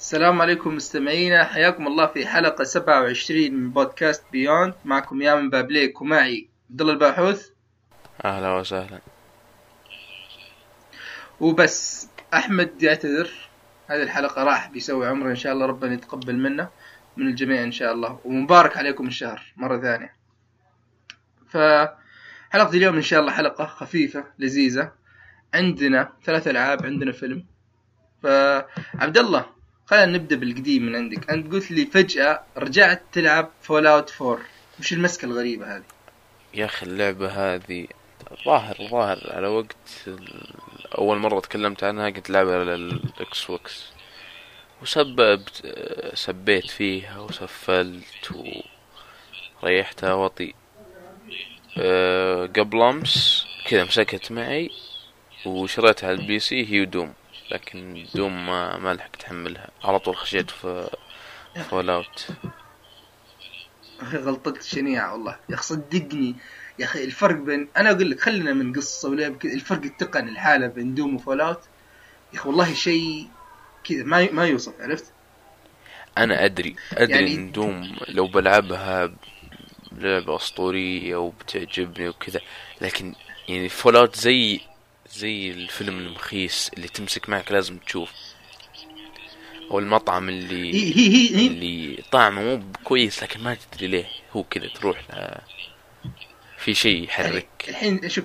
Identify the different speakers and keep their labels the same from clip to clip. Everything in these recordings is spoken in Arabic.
Speaker 1: السلام عليكم مستمعينا. حياكم الله في حلقة 27 من بودكاست بيوند معكم يامن بابليك ومعي عبد الله الباحوث.
Speaker 2: أهلا وسهلا.
Speaker 1: وبس أحمد يعتذر. هذه الحلقة راح بيسوي عمره إن شاء الله ربنا يتقبل منه من الجميع إن شاء الله. ومبارك عليكم الشهر مرة ثانية. فحلقة اليوم إن شاء الله حلقة خفيفة لذيذة. عندنا ثلاث ألعاب عندنا فيلم. فعبد الله خلينا نبدأ بالقديم من عندك. أنت قلت لي فجأة رجعت تلعب Fallout 4 وش المسكة الغريبة هذه؟
Speaker 2: يا أخي اللعبة هذه ظاهر ظاهر على وقت أول مرة تكلمت عنها قلت لعبة على ال Xbox وسببت سبيت فيها وسفلت وريحتها وطي. أه، قبل أمس كذا مسكت معي وشريتها على ال PC هي Doom. لكن Doom ما ما لحقت أحملها. على طول خشيت في
Speaker 1: Fallout. غلطتك شنيعة والله. يا أخي صدقني. يا أخي الفرق بين أنا أقول لك خلينا من قصة كذا الفرق التقن الحالة بين Doom و Fallout. يا أخي والله شيء كذا ما ما يوصف عرفت؟
Speaker 2: أنا ادري أدري
Speaker 1: يعني-
Speaker 2: إن Doom لو بلعبها لعبة أسطورية وبتعجبني وكذا لكن يعني Fallout زي زي الفيلم المخيس اللي تمسك معك لازم تشوف. أو المطعم اللي
Speaker 1: هي هي هي,
Speaker 2: اللي طعمه مو كويس لكن ما تدري ليه. هو كذا تروح ل... في شيء
Speaker 1: يعني
Speaker 2: يحرك
Speaker 1: الحين شوف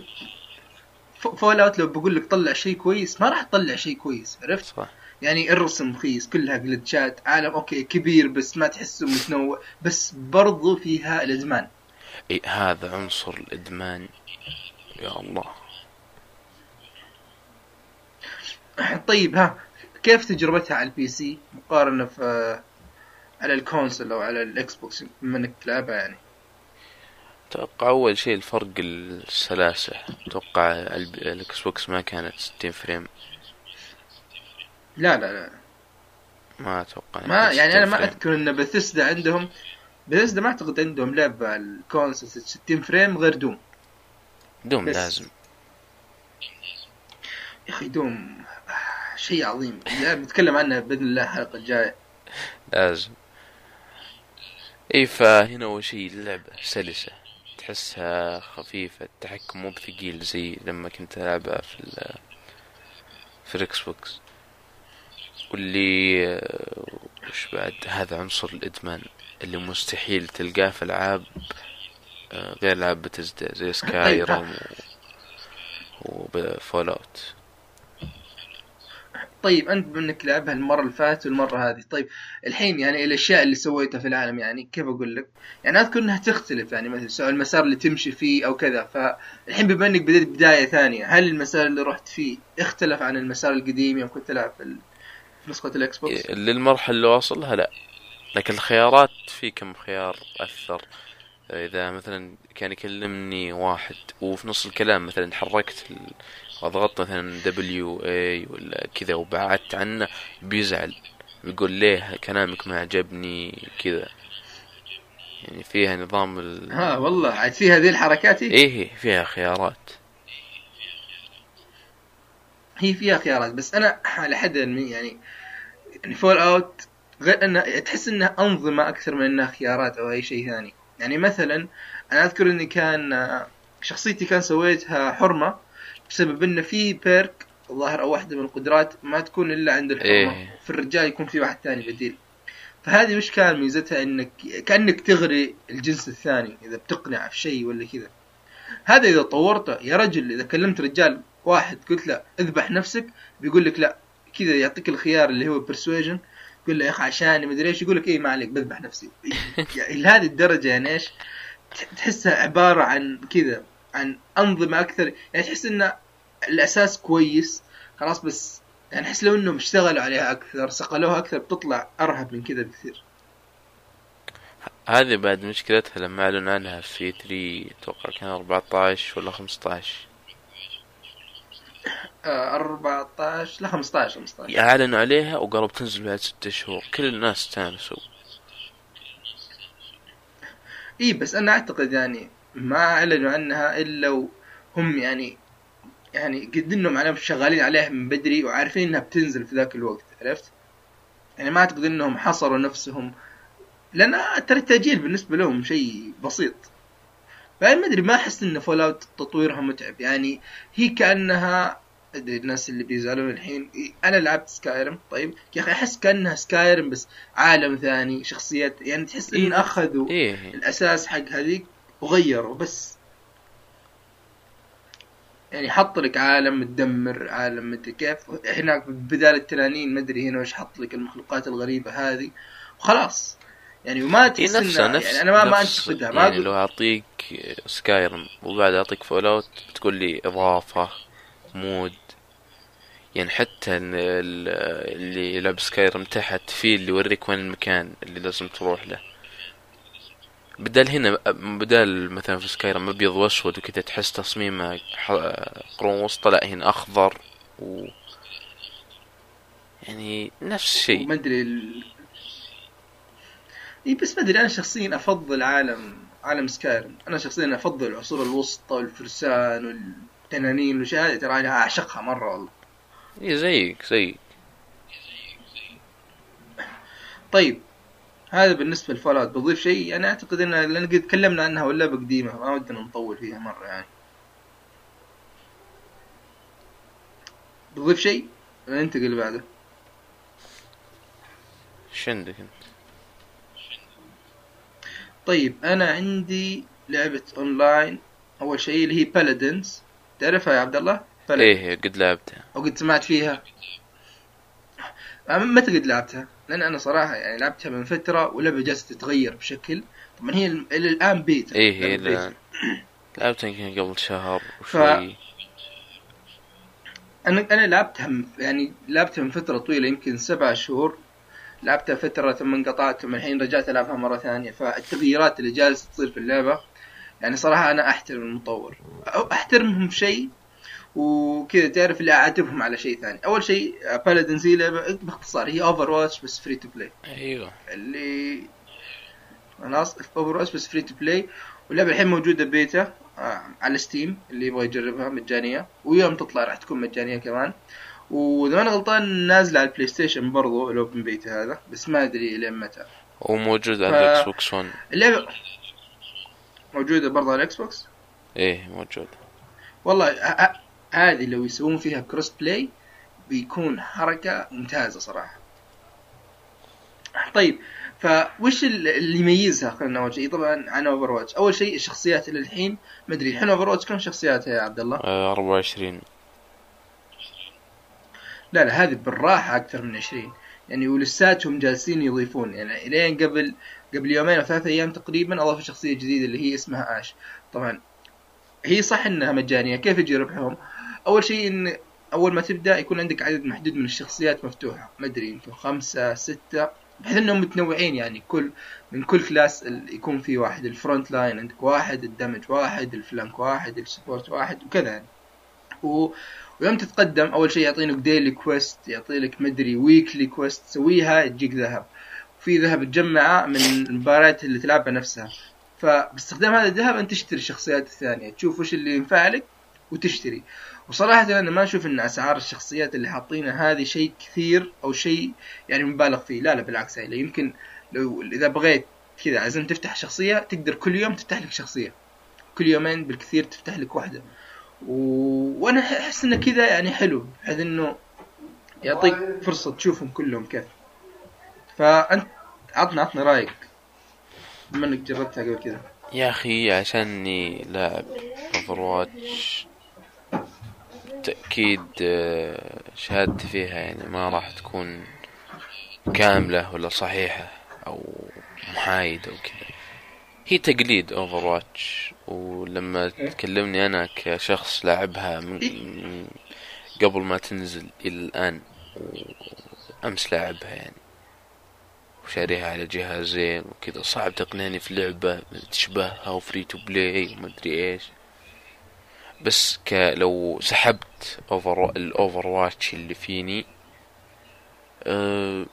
Speaker 1: Fallout لو بقول لك طلع شيء كويس ما راح تطلع شيء كويس عرفت؟
Speaker 2: صح.
Speaker 1: يعني الرسم رخيص كلها glitch ات عالم okay كبير بس ما تحسه متنوع بس برضو فيها الإدمان.
Speaker 2: اي هذا عنصر الإدمان. يا الله.
Speaker 1: طيب ها كيف تجربتها على ال PC مقارنة في على ال console أو على ال Xbox بما انك تلعبها يعني؟
Speaker 2: أتوقع أول شيء الفرق السلاسة. أتوقع ال Xbox ما كانت 60 frame.
Speaker 1: لا لا لا.
Speaker 2: ما أتوقع
Speaker 1: ما يعني
Speaker 2: 60
Speaker 1: أنا ما. أذكر إن بثسدا عندهم بثسدا ما أعتقد عندهم لعبة على ال console 60 frame غير Doom.
Speaker 2: Doom
Speaker 1: بس.
Speaker 2: لازم.
Speaker 1: يا أخي Doom شيء عظيم. يعني بنتكلم عنها بإذن الله الحلقة الجاية.
Speaker 2: لازم. إي فهنا أول شيء اللعبة سلسة. تحسها خفيفة التحكم مو بثقيل زي لما كنت ألعبها في ال في ال Xbox واللي وش بعد؟ هذا عنصر الإدمان اللي مستحيل تلقاه في ألعاب آه، غير ألعاب بتزدا زي Skyrim و Fallout
Speaker 1: طيب أنت بما انك لعبها المرة اللي فاتت والمرة هذه. طيب الحين يعني الأشياء اللي سويتها في العالم يعني كيف أقول لك؟ يعني أذكر إنها تختلف يعني مثلا سواء المسار اللي تمشي فيه أو كذا. فالحين بما إنك بديت بداية ثانية هل المسار اللي رحت فيه اختلف عن المسار القديم يوم كنت تلعب في, نسخة ال Xbox
Speaker 2: للمرحلة اللي واصلها لا. لكن الخيارات في كم خيار أثر؟ إذا مثلا كان يكلمني واحد وفي نص الكلام مثلا حركت. وضغطت مثلا W A ولا كذا وبعدت عنه بيزعل بيقول ليه كلامك ما عجبني كذا. يعني فيها نظام ال...
Speaker 1: ها والله عاد في هذه الحركات؟
Speaker 2: إيه. فيها خيارات.
Speaker 1: هي فيها خيارات بس أنا على حد علمي يعني يعني Fallout غير انها تحس إنها أنظمة أكثر من إنها خيارات أو أي شيء ثاني. يعني مثلا أنا أذكر إني كان آه، شخصيتي كان سويتها حرمة بسبب إنه في perk الظاهر أو واحدة من القدرات ما تكون إلا عند الحرمة
Speaker 2: إيه.
Speaker 1: في الرجال يكون في واحد ثاني بديل. فهذه وش كان ميزتها؟ إنك كأنك تغري الجنس الثاني إذا بتقنع في شيء ولا كذا. هذا إذا طورته يا رجل إذا كلمت رجال واحد قلت له اذبح نفسك بيقول لك لا كذا يعطيك الخيار اللي هو برسويجن يقول له يا أخي عشاني مدري إيش يقول لك إيه ما عليك بذبح نفسي. يعني لهذه الدرجة يعني إيش؟ تح- تحسها عبارة عن كذا عن أنظمة أكثر. يعني تحس إن الأساس كويس خلاص بس يعني أحس لو انهم اشتغلوا عليها أكثر صقلوها أكثر بتطلع أرهب من كذا بكثير.
Speaker 2: هذه بعد مشكلتها لما أعلنوا عنها في 3 أتوقع كان 14 ولا 15
Speaker 1: آه 14 لا 15 15
Speaker 2: اعلنوا عليها وقالوا بتنزل بعد ستة شهور. كل الناس استانسوا
Speaker 1: إي بس أنا أعتقد يعني ما أعلنوا عنها إلا وهم يعني يعني قد إنهم عليهم شغالين عليها من بدري وعارفين إنها بتنزل في ذاك الوقت عرفت؟ يعني ما أعتقد إنهم حصروا نفسهم لأن ترى التأجيل بالنسبة لهم شيء بسيط. فأنا ما أدري ما أحس إن Fallout تطويرها متعب. يعني هي كأنها أدري الناس اللي بيزعلون الحين أنا لعبت Skyrim طيب؟ يا أخي أحس كأنها Skyrim بس عالم ثاني شخصيات يعني تحس إن
Speaker 2: إيه.
Speaker 1: أخذوا
Speaker 2: إيه.
Speaker 1: الأساس حق هذيك وغيروا بس. يعني حط لك عالم متدمر عالم مدري كيف. هناك بدال التنانين مدري هنا وش حط لك المخلوقات الغريبة هذه. وخلاص. يعني وما تحس
Speaker 2: نفسها نفس
Speaker 1: يعني أنا ما ما أنتقدها ما
Speaker 2: يعني لو أعطيك Skyrim وبعد أعطيك Fallout بتقول لي إضافة mod يعني حتى ال- ال- اللي يلعب Skyrim تحت فيه اللي يوريك وين المكان اللي لازم تروح له بدال هنا بدال مثلا في Skyrim أبيض وأسود وكذا تحس تصميمه قرون وسطى لا هنا أخضر و يعني نفس الشيء
Speaker 1: ما أدري. إي بس ما أدري أنا شخصيا أفضل عالم عالم Skyrim. أنا شخصيا أفضل العصور الوسطى والفرسان والتنانين والأشياء هذه ترى أنا أعشقها مرة والله.
Speaker 2: إيه زيك زيك.
Speaker 1: طيب هذا بالنسبة لل Fallout بضيف شيء؟ أنا أعتقد إن لأن قد تكلمنا عنها واللعبه قديمه ما ودنا نطول فيها مرة يعني. بضيف شيء؟ ولا اللي بعده.
Speaker 2: إيش عندك أنت؟
Speaker 1: طيب أنا عندي لعبة أونلاين. أول شيء اللي هي بالادنز تعرفها يا عبد الله؟ Paladins.
Speaker 2: إيه قد لعبتها.
Speaker 1: أو قد سمعت فيها. متى قد لعبتها لأن أنا صراحة يعني لعبتها من فترة ولعبة جالسة تتغير بشكل. طبعا هي إلى الآن بيتا
Speaker 2: إيه هي لعبتها يمكن قبل شهر
Speaker 1: ف-
Speaker 2: وشوي.
Speaker 1: أنا أنا لعبتها يعني لعبتها من فترة طويلة يمكن سبع شهور. لعبتها فترة ثم انقطعت ثم الحين رجعت ألعبها مرة ثانية. فالتغييرات اللي جالسة تصير في اللعبة يعني صراحة أنا أحترم المطور. أو أحترمهم شيء وكذا تعرف اللي أعاتبهم على شيء ثاني. أول شيء Paladins هي لعبة باختصار هي Overwatch بس free to play
Speaker 2: أيوه.
Speaker 1: اللي خلاص Overwatch بس free to play واللعبة الحين موجودة بيتا آه على Steam اللي يبغى يجربها مجانية. ويوم تطلع راح تكون مجانية كمان. وإذا أنا غلطان نازله على ال PlayStation برضو ال open beta هذا بس ما أدري لين متى.
Speaker 2: وموجود على ال Xbox 1
Speaker 1: اللعبة موجودة برضو على ال Xbox؟
Speaker 2: إيه موجود.
Speaker 1: والله هذه لو يسوون فيها cross play بيكون حركة ممتازة صراحة. طيب فوش ال- اللي يميزها؟ خلينا اول شيء طبعا عن Overwatch أول شيء الشخصيات إلى الحين ما أدري الحين Overwatch كم شخصياتها يا عبد الله؟
Speaker 2: آه 24
Speaker 1: لا لا هذه بالراحة أكثر من 20 يعني ولساتهم جالسين يضيفون. يعني إلين قبل قبل يومين أو ثلاثة أيام تقريبا أضافوا شخصية جديدة اللي هي اسمها Ash. طبعا هي صح إنها مجانية. كيف يجي ربحهم؟ أول شيء إن أول ما تبدأ يكون عندك عدد محدود من الشخصيات مفتوحة. ما أدري يمكن خمسة ستة؟ بحيث إنهم متنوعين يعني كل من كل class يكون في واحد. ال front line عندك واحد ال damage واحد ال flank واحد ال support واحد وكذا يعني. و... ويوم تتقدم أول شيء يعطينك daily quest يعطي لك مدري weekly quest تسويها تجيك ذهب. في ذهب تجمعه من المباريات اللي تلعبها نفسها. فباستخدام هذا الذهب أنت تشتري الشخصيات الثانية تشوف وش اللي ينفع لك وتشتري. وصراحة أنا ما أشوف أن أسعار الشخصيات اللي حاطينها هذه شيء كثير أو شيء يعني مبالغ فيه. لا لا بالعكس يعني يمكن لو إذا بغيت كذا عزم تفتح شخصية تقدر كل يوم تفتح لك شخصية. كل يومين بالكثير تفتح لك واحدة. و... وأنا أحس إنه كذا يعني حلو بحيث إنه يعطيك فرصة تشوفهم كلهم كيف فأنت عطنا عطنا رأيك. بما إنك جربتها قبل كذا.
Speaker 2: يا أخي عشاني لاعب Overwatch تأكيد آه، شهادتي فيها يعني ما راح تكون كاملة ولا صحيحة أو محايدة وكذا. هي تقليد Overwatch ولما تكلمني أنا كشخص لاعبها من من قبل ما تنزل إلى الآن وأمس لاعبها يعني. وشاريها على جهازين وكذا. صعب تقنعني في لعبة تشبهها و free to play ومدري إيش. بس ك لو سحبت Over ال Overwatch اللي فيني أه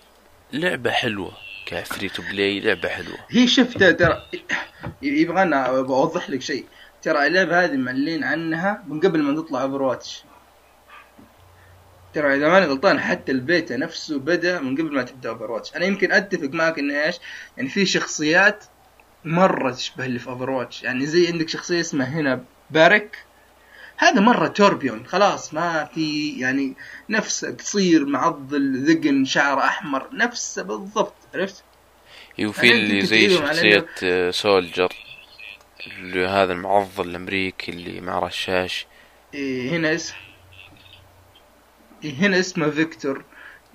Speaker 2: لعبة حلوة. ك free to play لعبة حلوة
Speaker 1: هي شفت ترى يبغى أنا أوضح لك شيء. ترى اللعبة هذه معلنين عنها من قبل ما تطلع Overwatch ترى إذا ماني غلطان حتى البيتا نفسه بدأ من قبل ما تبدأ Overwatch أنا يمكن أتفق معك ان إيش؟ يعني في شخصيات مره تشبه اللي في Overwatch يعني زي عندك شخصية اسمها هنا Barik. هذا مرة Torbjörn خلاص ما في يعني نفسه قصير معضل ذقن شعر أحمر نفسه بالضبط عرفت؟
Speaker 2: وفي
Speaker 1: أنا
Speaker 2: اللي زي شخصية Soldier هذا المعضل الأمريكي اللي مع رشاش.
Speaker 1: إيه هنا اسم إيه هنا اسمه Viktor.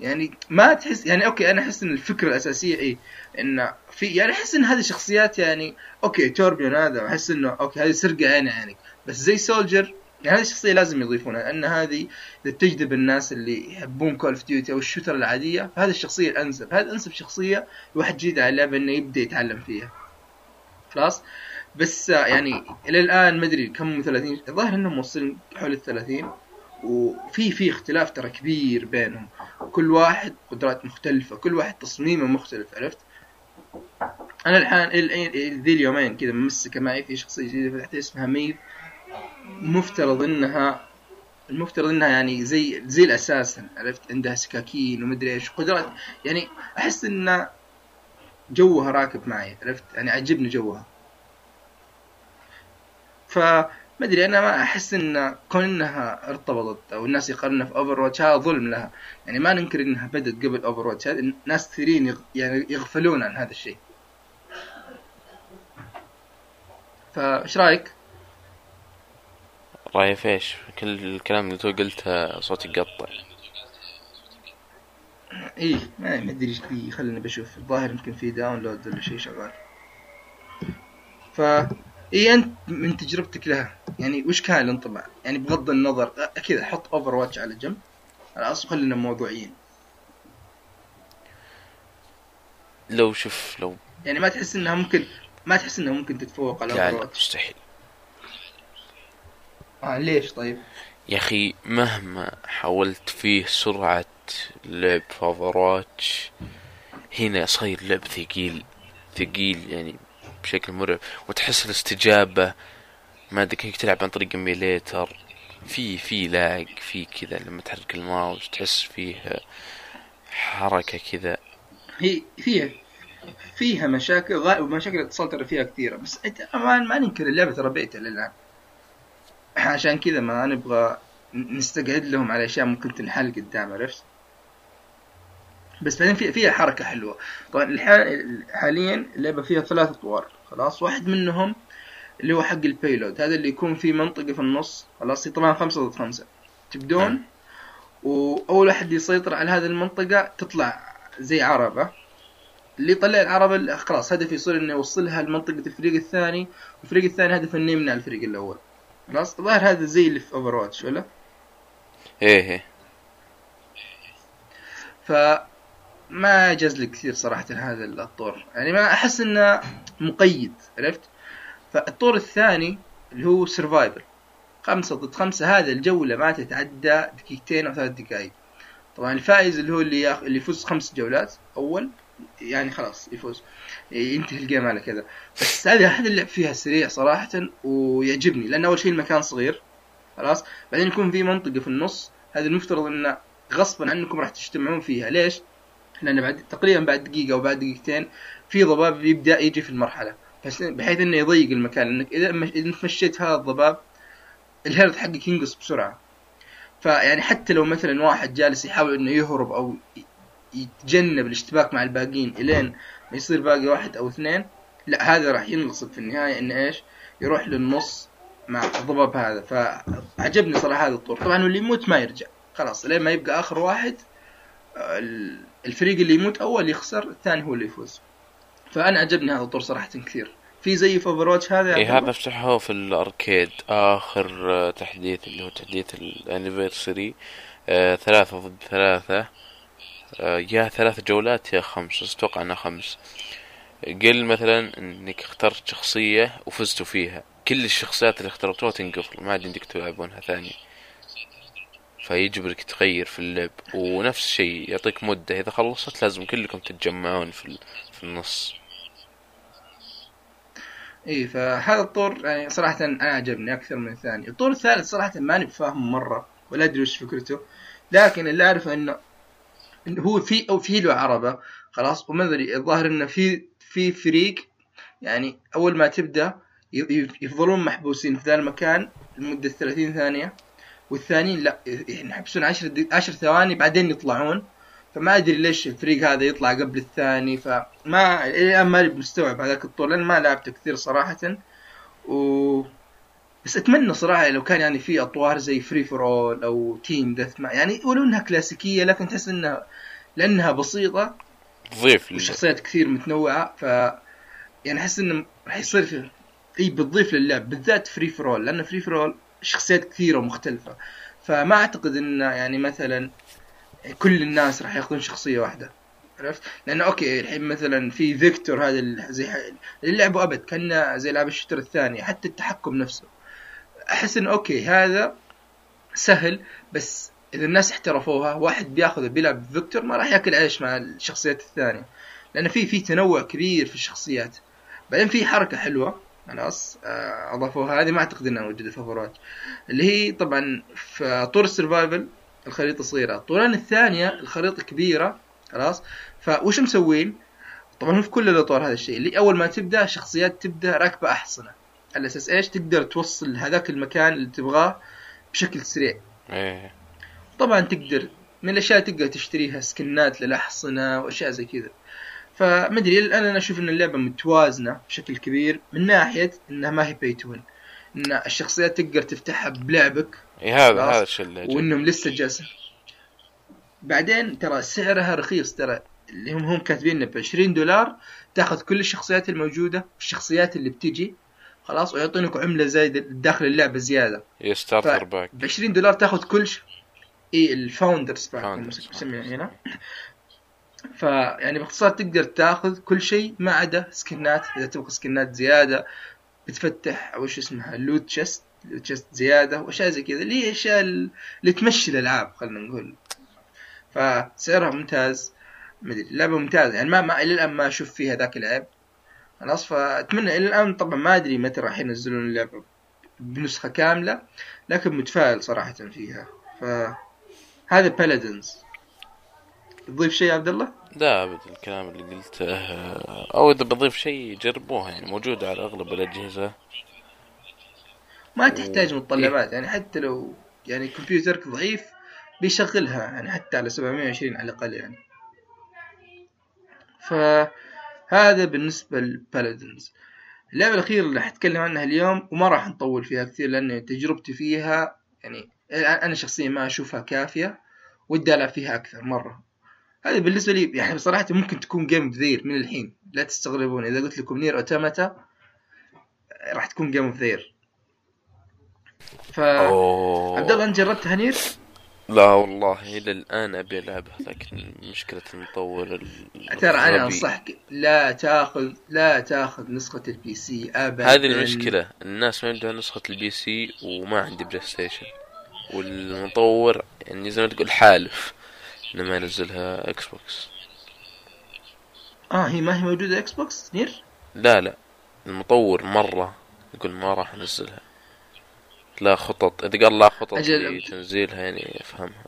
Speaker 1: يعني ما تحس يعني okay أنا أحس إن الفكرة الأساسية إيه إن في يعني أحس إن هذه شخصيات يعني okay Torbjörn هذا احس إنه okay هذه سرقة عين عينك بس زي Soldier يعني هذه الشخصية لازم يضيفونها لأن هذه إذا تجذب الناس اللي يحبون Call of Duty أو ال shooter العادية فهذه الشخصية الأنسب هذه أنسب شخصية الواحد جديد على اللعبه إنه يبدأ يتعلم فيها. خلاص؟ بس آه، يعني إلى الآن ما أدري كم 30 الظاهر إنهم موصلين حول ال 30 وفي في اختلاف ترى كبير بينهم. كل واحد قدرات مختلفة كل واحد تصميمه مختلف عرفت؟ أنا الحين ال- ذي اليومين كذا ممسكة معي في شخصية جديدة فتحت اسمها Maeve مفترض انها المفترض إنها يعني زي زي ال assassin عرفت؟ عندها سكاكين ومدري إيش قدرات. يعني أحس إن جوها راكب معي عرفت؟ يعني عجبني جوها. فما أدري أنا ما أحس إن كون إنها ارتبطت أو الناس يقارنها في Overwatch هذا ظلم لها. يعني ما ننكر إنها بدت قبل Overwatch ناس كثيرين. يعني يغفلون عن هذا الشيء. فايش رأيك؟
Speaker 2: رايي فيش كل الكلام اللي تو قلته صوتي يقطع.
Speaker 1: إيه ما أدري إيش فيه خلينا بشوف الظاهر يمكن في download ولا شيء شغال. ف إيه أنت من تجربتك لها. يعني وش كان الانطباع؟ يعني بغض النظر كذا حط Overwatch على جنب. على اصل خلينا موضوعيين.
Speaker 2: لو شوف لو.
Speaker 1: يعني ما تحس إنها ممكن ما تحس إنها ممكن تتفوق على Overwatch
Speaker 2: مستحيل.
Speaker 1: آه ليش طيب؟
Speaker 2: يا أخي مهما حاولت فيه سرعة لعب في Overwatch هنا صاير لعب ثقيل ثقيل يعني بشكل مرعب وتحس الاستجابة ما أدري كيف تلعب عن طريق ايميليتر في في لاج في كذا لما تحرك الماوس تحس فيه حركة كذا
Speaker 1: هي فيها فيها مشاكل غالب مشاكل الاتصال ترى فيها كثيرة بس أنت ما, ما ننكر اللعبة ترى بيئة للآن عشان كذا ما نبغى نستقعد لهم على أشياء ممكن تنحل قدام عرفت؟ بس بعدين في فيها حركة حلوة. طبعا. حاليا اللعبة فيها ثلاث اطوار خلاص؟ واحد منهم اللي هو حق ال payload هذا اللي يكون في منطقة في النص خلاص؟ طبعا خمسة ضد خمسة. تبدون؟
Speaker 2: نعم.
Speaker 1: وأول واحد يسيطر على هذه المنطقة تطلع زي عربة. اللي يطلع العربة اللي خلاص هدف يصير إنه يوصلها لمنطقة الفريق الثاني والفريق الثاني هدف إنه يمنع الفريق الأول. خلاص الظاهر هذا زي اللي في Overwatch ولا؟
Speaker 2: إيه إيه.
Speaker 1: فما جاز لي كثير صراحة هذا الطور. يعني ما أحس إنه مقيد عرفت؟ فالطور الثاني اللي هو survival خمسة ضد خمسة هذا الجولة ما تتعدى دقيقتين أو ثلاث دقائق. طبعا الفائز اللي هو اللي ياخ... اللي يفوز خمس جولات أول. يعني خلاص يفوز. ينتهي ال game على كذا. بس هذا هذا اللعب فيها سريع صراحة ويعجبني لأن أول شيء المكان صغير خلاص؟ بعدين يكون في منطقة في النص هذا المفترض أنه غصبا عنكم راح تجتمعون فيها. ليش؟ لأن بعد تقريبا بعد دقيقة أو بعد دقيقتين في ضباب يبدأ يجي في المرحلة. بس بحيث أنه يضيق المكان لأنك إذا. إذا مشيت هذا الضباب الهيلث حقك ينقص بسرعة. فيعني حتى لو مثلا واحد جالس يحاول أنه يهرب أو يتجنب الاشتباك مع الباقيين إلين ما يصير باقي واحد أو اثنين لا هذا راح ينغصب في النهاية انه إيش؟ يروح للنص مع الضباب هذا. فعجبني صراحة هذا الطور. طبعا واللي يموت ما يرجع. خلاص لين ما يبقى آخر واحد ال- الفريق اللي يموت أول يخسر الثاني هو اللي يفوز. فأنا عجبني هذا الطور صراحة كثير. في زي في Overwatch هذا
Speaker 2: اي؟ هذا فتحوه في ال arcade. آخر آه، تحديث اللي هو تحديث ال anniversary آه ثلاثة ضد ثلاثة. آه يا ثلاث جولات يا خمس. أتوقع انها خمس. قل مثلا إنك اخترت شخصية وفزتوا فيها. كل الشخصيات اللي اخترتوها تنقفل. ما عاد يمديك تلعبونها ثاني فيجبرك تغير في اللعب. ونفس الشيء يعطيك مدة. إذا خلصت لازم كلكم تتجمعون في, في النص.
Speaker 1: إي فهذا الطور يعني صراحة أنا عجبني أكثر من الثاني، الطور الثالث صراحة ماني بفاهم مرة ولا أدري وش فكرته، لكن اللي أعرفه انه إنه هو في أو في له عربة خلاص؟ وما أدري الظاهر إنه في في فريق يعني أول ما تبدأ يفضلون محبوسين في ذا المكان لمدة 30 ثانية والثانيين لا يحبسون 10 دي- 10 ثواني بعدين يطلعون. فما أدري ليش الفريق هذا يطلع قبل الثاني فما الآن ماني مستوعب هذاك الطور لأن ما لعبته كثير صراحة. و بس أتمنى صراحة لو كان يعني في أطوار زي free for all أو team death يعني ولو إنها كلاسيكية لكن تحس إنها لأنها بسيطة.
Speaker 2: تضيف
Speaker 1: والشخصيات كثير متنوعة ف يعني أحس إنه راح يصير في إي بتضيف للعب بالذات free for all لأن free for all شخصيات كثيرة ومختلفة. فما أعتقد انه يعني مثلا كل الناس راح ياخذون شخصية واحدة. عرفت؟ لأنه okay الحين مثلا في Viktor هذا زي اللي لعبه أبد كان زي لعب ال shooter الثاني حتى التحكم نفسه. أحس إنه okay هذا سهل بس إذا الناس احترفوها واحد بياخذ بيلعب Viktor ما راح ياكل عيش مع الشخصيات الثانية. لأن في في تنوع كبير في الشخصيات. بعدين في حركة حلوة خلاص آه، أضافوها. هذه ما أعتقد إنها موجودة في Over اللي هي طبعا في طور ال survival الخريطة صغيرة. الأطوار الثانية الخريطة كبيرة خلاص. فوش مسوين؟ طبعا هو في كل الأطوار هذا الشيء. اللي أول ما تبدأ شخصيات تبدأ راكبة أحصنة. على أساس إيش تقدر توصل هذاك المكان اللي تبغاه بشكل سريع.
Speaker 2: إيه.
Speaker 1: طبعا تقدر من الأشياء تقدر تشتريها سكنات للأحصنة وأشياء زي كذا. فمدري الآن أنا أشوف إن اللعبة متوازنة بشكل كبير من ناحية إنها ما هي باي تو إن الشخصيات تقدر تفتحها بلعبك.
Speaker 2: إيه هذا. هذا الشيء اللي.
Speaker 1: وإنهم لسه جالسين. بعدين ترى سعرها رخيص ترى اللي هم هم كاتبين ب 20 دولار تأخذ كل الشخصيات الموجودة والشخصيات اللي بتجي. خلاص ويعطونك عملة زايده داخل اللعبة زيادة.
Speaker 2: هي
Speaker 1: starter
Speaker 2: pack
Speaker 1: ب 20 دولار تاخذ كل ش... اي ال
Speaker 2: founders pack.
Speaker 1: مسميها هنا. فيعني باختصار تقدر تاخذ كل شيء ما عدا سكنات. إذا تبغى سكنات زيادة بتفتح إيش اسمها loot chest loot chest زيادة وأشياء زي كذا. اللي هي أشياء ال- اللي تمشي الألعاب خلينا نقول. فسعرها ممتاز. مدري اللعبة ممتازة. يعني ما, ما إلى الآن ما أشوف فيها ذاك العيب. خلاص فأتمنى إلى الآن طبعا ما أدري متى راح ينزلون اللعبة بنسخة كاملة لكن متفائل صراحة فيها. فهذا بلادنز تضيف شيء يا عبد الله؟
Speaker 2: لا أبد الكلام اللي قلته. أو إذا بضيف شيء جربوها يعني موجودة على أغلب الأجهزة.
Speaker 1: ما تحتاج متطلبات يعني حتى لو يعني كمبيوترك ضعيف بيشغلها يعني حتى على 720 على الأقل يعني. فهذا بالنسبة لل Paladins. اللعبة الأخيرة اللي حتكلم عنها اليوم وما راح نطول فيها كثير لأن تجربتي فيها يعني أنا شخصيا ما أشوفها كافية ودي ألعب فيها أكثر مرة. هذا بالنسبة لي يعني بصراحة ممكن تكون game the year من الحين لا تستغربون. إذا قلت لكم Nier Automata راح تكون game the year ف عبد الله أنت جربتها Nier؟
Speaker 2: لا والله إلى الان أبي العبها لكن مشكلة المطور ال-
Speaker 1: ترى
Speaker 2: أنا.
Speaker 1: أنصحك لا تأخذ لا تأخذ نسخة ال PC ابدا.
Speaker 2: هذه المشكلة الناس ما عندها نسخة ال PC وما عندي PlayStation. والمطور يعني زي ما تقول حالف إنه ما ينزلها Xbox
Speaker 1: آه هي ما هي موجودة Xbox Nier؟
Speaker 2: لا لا. المطور مرة يقول ما راح أنزلها. لا خطط إذا قال لا خطط
Speaker 1: أجل.
Speaker 2: لتنزيلها يعني أفهمها.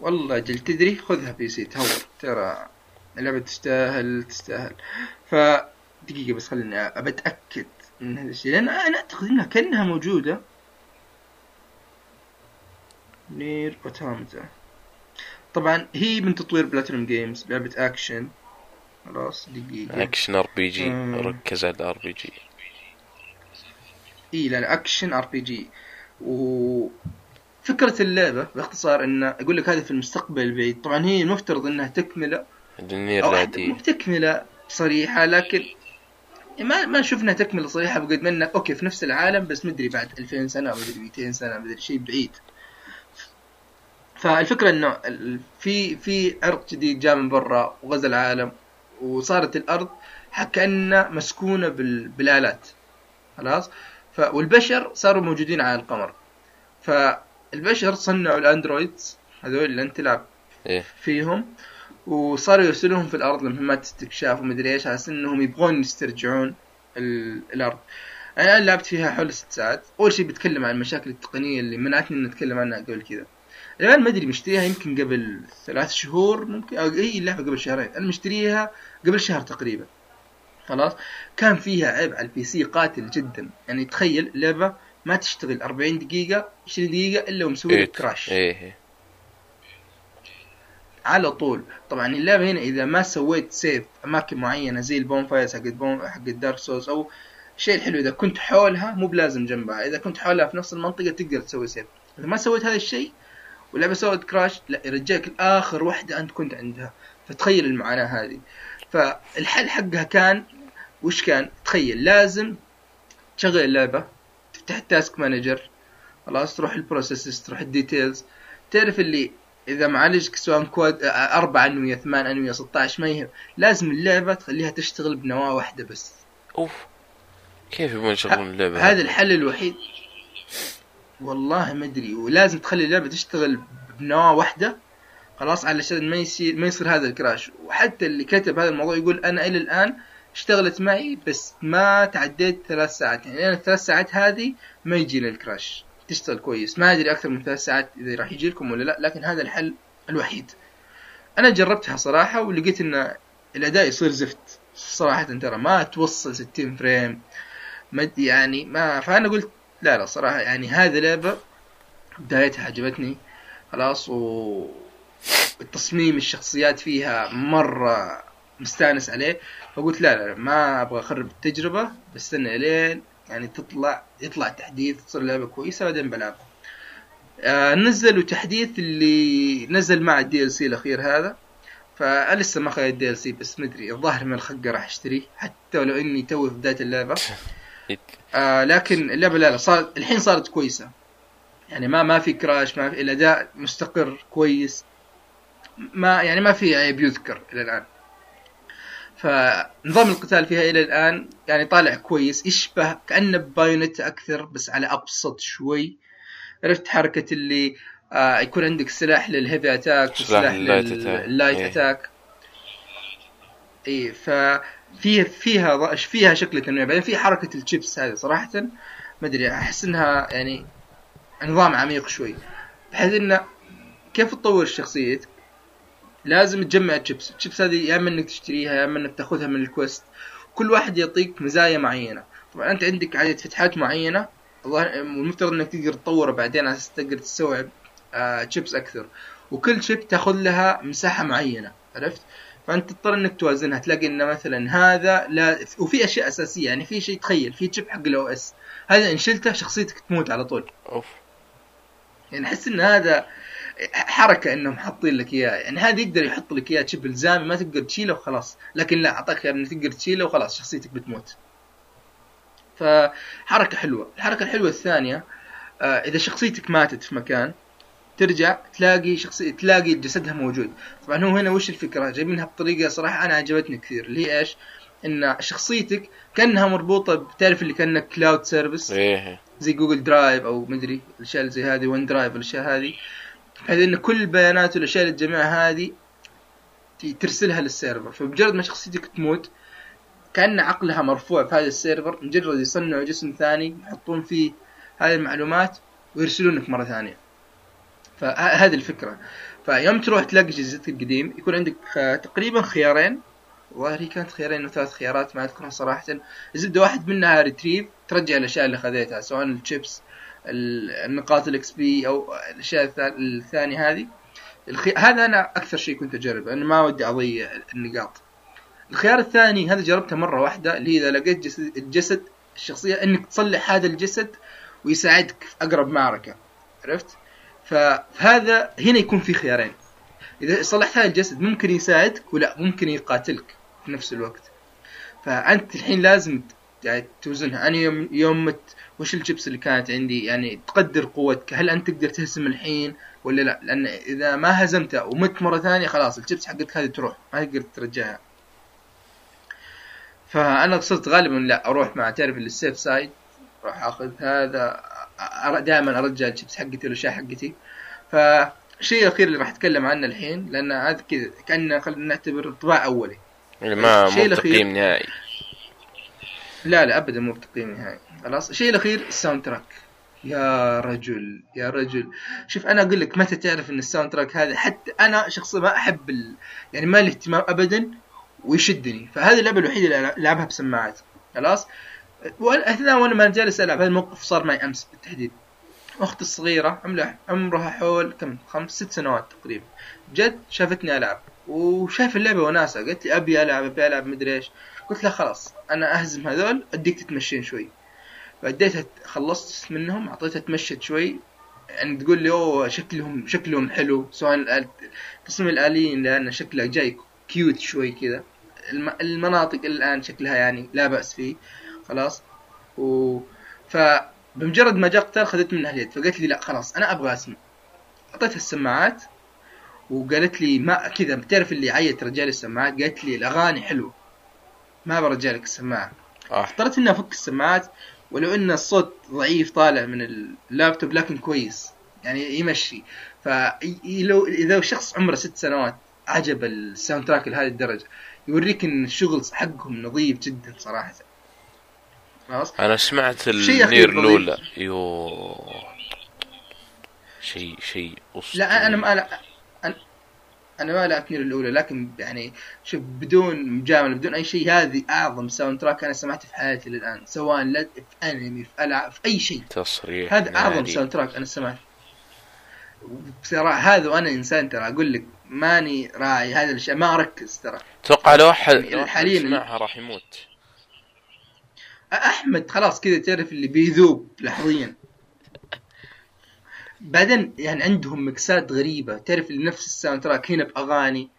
Speaker 1: والله أجل تدري؟ خذها PC تهور ترى اللعبة تستاهل تستاهل. ف دقيقة بس خليني أتأكد من هذا الشيء لأن أنا أعتقد إنها كأنها موجودة. Nier Automata طبعا هي من تطوير Platinum Games لعبة أكشن. خلاص دقيقة.
Speaker 2: action RPG
Speaker 1: مم.
Speaker 2: ركز على ال RPG.
Speaker 1: اي لا action RPG و فكرة اللعبة باختصار انه أقول لك هذه في المستقبل البعيد طبعا هي المفترض
Speaker 2: إنها
Speaker 1: أو
Speaker 2: لا
Speaker 1: حتى مو
Speaker 2: دي
Speaker 1: تكملة صريحة لكن ما ما شفنا تكملة صريحة. بقد ما أوكي في نفس العالم بس مدري بعد 2000 سنة مدري 200 سنة مدري شيء بعيد. فالفكرة إنه في في عرق جديد جاء من برا وغزا العالم وصارت الأرض كأنها مسكونة بال... بالآلات. خلاص؟ ف... والبشر صاروا موجودين على القمر. فالبشر صنعوا الأندرويدز هذول اللي انت تلعب
Speaker 2: إيه.
Speaker 1: فيهم وصاروا يرسلوهم في الأرض لمهمات استكشاف ومدري إيش على أساس إنهم يبغون يسترجعون ال... الأرض. أنا لعبت فيها حول ست ساعات. أول شيء بتكلم عن المشاكل التقنية اللي منعتني ان أتكلم عنها قبل كذا. الآن ما أدري مشتريها يمكن قبل ثلاث شهور ممكن أو أي اللعبه قبل شهرين. أنا مشتريها قبل شهر تقريبا. خلاص؟ كان فيها عيب على ال PC قاتل جدا. يعني تخيل لعبه ما تشتغل 40 دقيقة 20 دقيقة إلا ومسوي
Speaker 2: إيه.
Speaker 1: crash
Speaker 2: إيه إيه.
Speaker 1: على طول. طبعا اللعبة هنا إذا ما سويت save أماكن معينة زي ال bonfires حق ال bon حق ال Dark Souls أو الشيء الحلو إذا كنت حولها مو بلازم جنبها. إذا كنت حولها في نفس المنطقة تقدر تسوي save إذا ما سويت هذا الشيء واللعبة سوت crash لا يرجعك لآخر واحدة أنت كنت عندها. فتخيل المعاناة هذه. فالحل حقها كان وش كان؟ تخيل لازم تشغل اللعبة تفتح ال task manager خلاص تروح ال processes تروح ال details. تعرف اللي إذا معالجك سواء quad 4 أنوية 8 أنوية 16 ما يهم لازم اللعبة تخليها تشتغل بنواة واحدة بس.
Speaker 2: أوف. كيف يبون يشغلون اللعبة؟
Speaker 1: هذا الحل الوحيد. والله ما أدري ولازم تخلي اللعبة تشتغل بنواة واحدة. خلاص علشان ما يصير ما يصير هذا الكراش. وحتى اللي كتب هذا الموضوع يقول أنا إلى الآن اشتغلت معي بس ما تعديت ثلاث ساعات. يعني أنا الثلاث ساعات هذه ما يجيني الكراش. تشتغل كويس. ما أدري أكثر من ثلاث ساعات إذا راح يجي لكم ولا لا لكن هذا الحل الوحيد. أنا جربتها صراحة ولقيت إن الأداء يصير زفت. صراحة ترى ما توصل 60 frame. ما يعني ما فأنا قلت لا لا صراحة يعني هذه لعبة بدايتها عجبتني. خلاص و التصميم الشخصيات فيها مرة مستانس عليه. فقلت لا لا, لا ما أبغى أخرب التجربة بستنى لين يعني تطلع يطلع تحديث تصير لعبة كويسة بعدين بلعبها آه نزلوا تحديث اللي نزل مع ال DLC الأخير هذا. فلسه ما خذيت ال DLC بس مدري الظاهر من الخقة راح أشتريه حتى ولو إني توي في بداية اللعبة. آه لكن اللعبة لا لا صار الحين صارت كويسة. يعني ما ما في crash ما في الأداء مستقر كويس. ما يعني ما في عيب يذكر إلى الآن. فنظام القتال فيها إلى الآن يعني طالع كويس يشبه كأنه Bayonetta أكثر بس على أبسط شوي. عرفت حركة اللي آه يكون عندك سلاح لل heavy attack
Speaker 2: سلاح
Speaker 1: وسلاح
Speaker 2: لل light
Speaker 1: attack.
Speaker 2: لل light إيه.
Speaker 1: attack. اي ففيها فيها فيها شكل تنويع بعدين في حركة الشيبس هذه صراحة ما أدري أحس إنها يعني نظام عميق شوي. بحيث إنه كيف تطور شخصيتك لازم تجمع ال chips ال chips هذه يا اما إنك تشتريها يا اما إنك تأخذها من ال quest كل واحد يعطيك مزايا معينة. طبعا أنت عندك عدد فتحات معينة. والمفترض إنك تقدر تطورها بعدين على أساس تقدر تستوعب آه شيبس أكثر. وكل chip تأخذ لها مساحة معينة عرفت؟ فأنت تضطر إنك توازنها. تلاقي إن مثلا هذا لا وفي أشياء أساسية يعني في شيء تخيل في chip حق ال OS هذا إن شلته شخصيتك تموت على طول.
Speaker 2: أوف.
Speaker 1: يعني أحس إن هذا حركة إنهم حاطين لك إياه. يعني هذا يقدر يحط لك إياه chip الزامي ما تقدر تشيله وخلاص. لكن لا أعطاك اياه إنك تقدر تشيله وخلاص شخصيتك بتموت. فحركة حلوة. الحركة الحلوة الثانية آه إذا شخصيتك ماتت في مكان ترجع تلاقي شخصية تلاقي جسدها موجود. طبعا هو هنا وش الفكرة؟ جايبينها بطريقة صراحة أنا عجبتني كثير اللي هي إيش؟ إن شخصيتك كأنها مربوطة بتعرف اللي كأنك cloud service
Speaker 2: إيه.
Speaker 1: زي Google Drive أو مدري الأشياء اللي زي هذه OneDrive الاشياء هذه. بحيث ان كل البيانات والأشياء اللي تجمعها هذه ترسلها لل server. فمجرد ما شخصيتك تموت كأن عقلها مرفوع في هذا ال server مجرد يصنعوا جسم ثاني يحطون فيه هذه المعلومات ويرسلونك مرة ثانية. فهذه الفكرة. فيوم تروح تلاقي جثتك القديم يكون عندك تقريبا خيارين. والله هي كانت خيارين وثلاث خيارات ما اذكرها صراحة. الزبده واحد منها retrieve ترجع الأشياء اللي خذيتها سواء الشيبس ال- النقاط ال XP أو الأشياء الثا- الثانية هذه. الخي... هذا أنا أكثر شيء كنت أجربه أنا ما ودي اضيع النقاط. الخيار الثاني هذا جربته مرة واحدة اللي إذا لقيت جسد, الجسد الشخصية إنك تصلح هذا الجسد ويساعدك في أقرب معركة. عرفت؟ فهذا هنا يكون في خيارين. إذا صلحت هذا الجسد ممكن يساعدك ولا ممكن يقاتلك في نفس الوقت. فأنت الحين لازم يعني توزنها. أنا يوم يوم مت وش الشيبس اللي كانت عندي؟ يعني تقدر قوتك. هل أنت تقدر تهزم الحين ولا لا؟ لأن إذا ما هزمته ومت مرة ثانية خلاص الشيبس حقتك هذه تروح. ما تقدر ترجعها. فأنا قصرت غالبا لا أروح مع تعرف ال safe side أروح أخذ هذا. دائما أرجع الشيبس حقتي والاشياء حقتي. فالشيء الأخير اللي راح أتكلم عنه الحين لأن هذا كذا كأن خلينا نعتبر انطباع أولي.
Speaker 2: اللي ما مو
Speaker 1: الأخير-
Speaker 2: تقييم نهائي.
Speaker 1: لا لا ابدا مو بتقييم نهائي. خلاص. الشيء الأخير ال soundtrack يا رجل يا رجل. شوف أنا أقول لك متى تعرف إن ال soundtrack هذا؟ حتى أنا شخصيا ما أحب ال... يعني ما لي اهتمام ابدا ويشدني. فهذه اللعبة الوحيدة اللي ألعبها بسماعات. خلاص؟ واثناء وأنا ما جالس ألعب هذا الموقف صار معي أمس بالتحديد. أختي الصغيرة عمرها حول كم؟ خمس ست سنوات تقريبا. جت شافتني ألعب. وشايف اللعبة وناسة. قالت لي أبي ألعب أبي ألعب مدري إيش. قلت لها خلاص أنا أهزم هذول أديك تتمشين شوي. فاديتها خلصت منهم اعطيتها تمشت شوي. يعني تقول لي أوه شكلهم شكلهم حلو. سواء تصميم الاليين لأن شكله جاي كيوت شوي كذا. المناطق الآن شكلها يعني لا بأس فيه. خلاص. و فبمجرد ما جاء قتال خذت منها اليد. فقالت لي لا خلاص أنا أبغى أسمع. أعطيتها السماعات وقالت لي ما كذا بتعرف اللي عيت رجال السماعات؟ قالت لي الأغاني حلوة. ما برجالك السماعة.
Speaker 2: آه.
Speaker 1: اضطريت إني أفك السماعات. ولو إن الصوت ضعيف طالع من اللابتوب لكن كويس يعني يمشي. فلو إذا شخص عمره ست سنوات عجب ال soundtrack لهذه الدرجة يوريك إن الشغل حقهم نظيف جدا صراحة.
Speaker 2: خلاص؟ أنا سمعت النير الأولى. يو شيء شيء
Speaker 1: لا أنا ما لا. أنا ما لعبت نير الأولى لكن يعني شوف بدون مجاملة بدون أي شيء هذه أعظم soundtrack أنا سمعته في حياتي للآن سواء في أنمي في ألعاب في أي شيء.
Speaker 2: تصريح
Speaker 1: هذا أعظم ساوند تراك أنا سمعته. بصراحة هذا وأنا إنسان ترى أقول لك ماني راعي هذه الأشياء ما أركز ترى.
Speaker 2: أتوقع لو أحد حاليا يسمعها راح يموت.
Speaker 1: أحمد خلاص كذا تعرف اللي بيذوب لحظيا. بعدين يعني عندهم مكسات غريبة. تعرف نفس ال soundtrack هنا بأغاني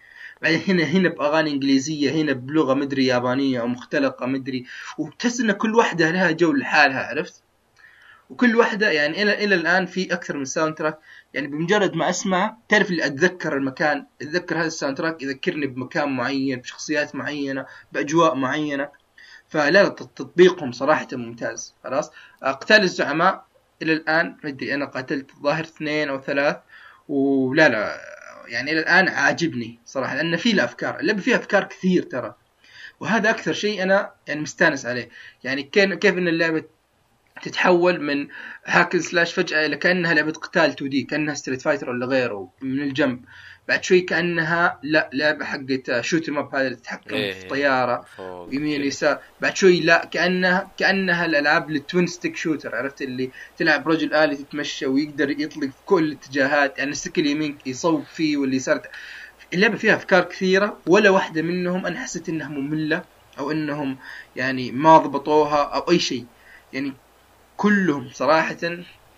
Speaker 1: بعدين هنا هنا بأغاني إنجليزية هنا بلغة مدري يابانية أو مختلقة مدري وتحس إن كل واحدة لها جو لحالها عرفت؟ وكل واحدة يعني إلى إلى الآن في أكثر من soundtrack يعني بمجرد ما أسمع تعرف اللي أتذكر المكان أتذكر هذا ال soundtrack يذكرني بمكان معين بشخصيات معينة بأجواء معينة. فلا تطبيقهم صراحة ممتاز خلاص؟ قتال الزعماء إلى الآن مدري أنا قاتلت الظاهر اثنين أو ثلاث ولا لا يعني إلى الآن عاجبني صراحة لأن فيه الأفكار اللعبة فيها أفكار كثير ترى وهذا أكثر شيء أنا يعني مستانس عليه يعني كيف إن اللعبة تتحول من hack and slash فجأة إلى كأنها لعبة قتال 2D كأنها ستريت فايتر ولا غيره من الجنب. بعد شوي كأنها لا لعبه حقت shoot 'em up هذا اللي تتحكم إيه في طياره يمين يسار. بعد شوي لا كأنها كأنها الألعاب ال twin stick shooter عرفت اللي تلعب رجل آلي تتمشى ويقدر يطلق في كل الاتجاهات يعني ال stick اليمين يصوب فيه واللي يسار. اللعبة فيها أفكار كثيرة ولا واحدة منهم أنا حسيت إنها مملة أو إنهم يعني ما ضبطوها أو أي شيء. يعني كلهم صراحة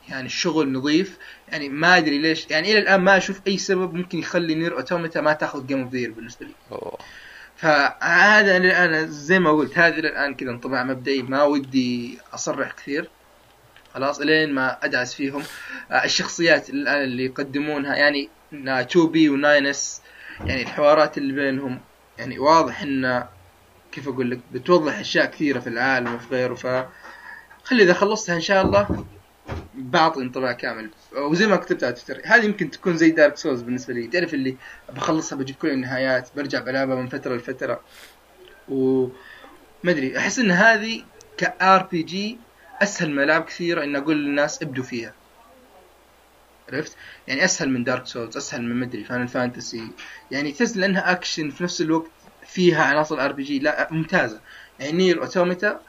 Speaker 1: يعني الشغل نظيف. يعني ما أدري ليش. يعني إلى الآن ما أشوف أي سبب ممكن يخلي نير أوتوماتا ما تاخذ game of the year بالنسبة لي.
Speaker 2: أوه.
Speaker 1: فهذا أنا زي ما قلت هذا الآن كذا انطباع مبدئي ما ودي أصرح كثير. خلاص إلين ما أدعس فيهم. آه، الشخصيات الآن اللي يقدمونها يعني 2B و 9S يعني الحوارات اللي بينهم يعني واضح إن كيف أقول لك بتوضح أشياء كثيرة في العالم وفي غيره. ف خلي إذا خلصتها إن شاء الله بعطي انطباع كامل. وزي ما كتبت على تويتر هذه يمكن تكون زي دارك سولز بالنسبة لي. تعرف اللي بخلصها بجيب كل النهايات برجع بلعبها من فترة لفترة. و ما أدري أحس إن هذه ك RPG أسهل من ألعاب كثيرة إن أقول للناس ابدوا فيها. عرفت؟ يعني أسهل من دارك سولز أسهل من مدري Final Fantasy يعني تحس لأنها أكشن في نفس الوقت فيها عناصر RPG. لا ممتازة. يعني نير أوتوماتا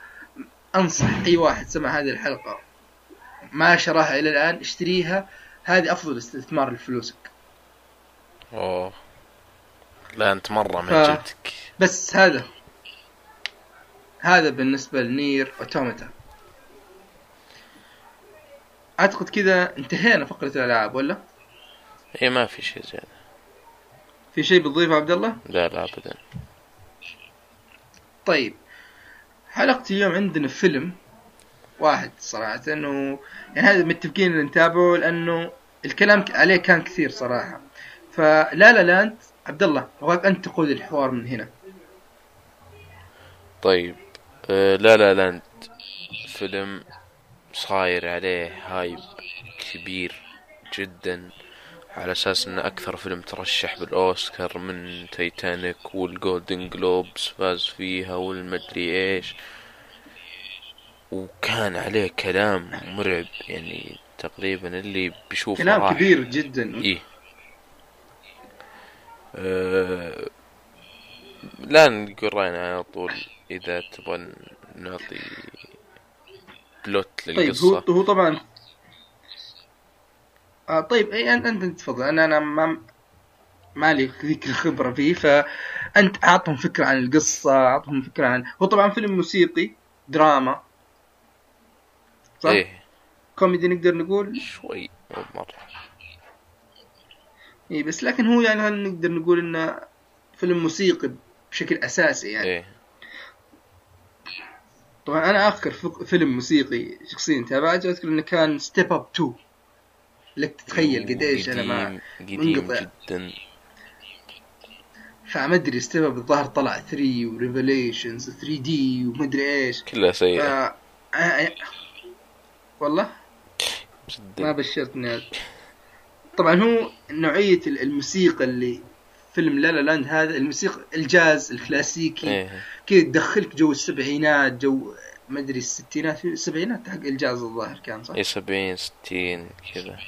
Speaker 1: أنصح أي واحد سمع هذه الحلقة. ما شراها إلى الآن اشتريها. هذه أفضل استثمار لفلوسك.
Speaker 2: أوه. لا أنت مرة من ف... جدك.
Speaker 1: بس هذا. هذا بالنسبة لنير اوتوماتا أعتقد كذا انتهينا فقرة الألعاب ولا؟
Speaker 2: اي ما في شيء زياده
Speaker 1: في شيء بتضيفه عبد الله؟
Speaker 2: لا لا ابدا.
Speaker 1: طيب. حلقة اليوم عندنا فيلم واحد صراحة انه يعني هذا متفقين نتابعه لأنه الكلام عليه كان كثير صراحة. فلا La La Land عبد الله أبغاك أنت تقود الحوار من هنا.
Speaker 2: طيب آه La La Land فيلم صاير عليه hype كبير جدا على أساس انه أكثر فيلم ترشح بالأوسكار من تايتانيك وال Golden Globes فاز فيها والمدري إيش. وكان عليه كلام مرعب يعني تقريبا اللي بيشوفه
Speaker 1: كلام
Speaker 2: راح.
Speaker 1: كبير جدا.
Speaker 2: إيه. أه لا نقول رأينا على طول إذا تبغى نعطي plot
Speaker 1: طيب هو
Speaker 2: للقصة.
Speaker 1: هو طبعا آه طيب اي انت أنت تفضل. أنا أنا ما ما لي ذيك الخبره فيه فأنت أعطهم فكرة عن القصة أعطهم فكرة عن هو طبعا فيلم موسيقي دراما. صح؟
Speaker 2: إيه.
Speaker 1: كوميدي نقدر نقول؟
Speaker 2: شوي مو مرة.
Speaker 1: اي بس لكن هو يعني هل نقدر نقول إنه فيلم موسيقي بشكل أساسي يعني؟
Speaker 2: إيه.
Speaker 1: طبعا أنا فق- فيلم موسيقي شخصيا تابعته أذكر إنه كان Step Up 2 لك تتخيل قديش أنا ما منقطع.
Speaker 2: جدا.
Speaker 1: فما أدري Step Up الظاهر طلع 3 و Revolutions 3D ومدري إيش.
Speaker 2: كلها
Speaker 1: ف... والله ما
Speaker 2: جدا
Speaker 1: بشرتني هذا. طبعا هو نوعية ال- الموسيقى اللي فيلم La La Land هذا الموسيقى الجاز الكلاسيكي
Speaker 2: إيه
Speaker 1: كذا تدخلك جو السبعينات جو ما أدري الستينات السبعينات حق الجاز الظاهر كان صح؟
Speaker 2: إيه سبعين ستين كذا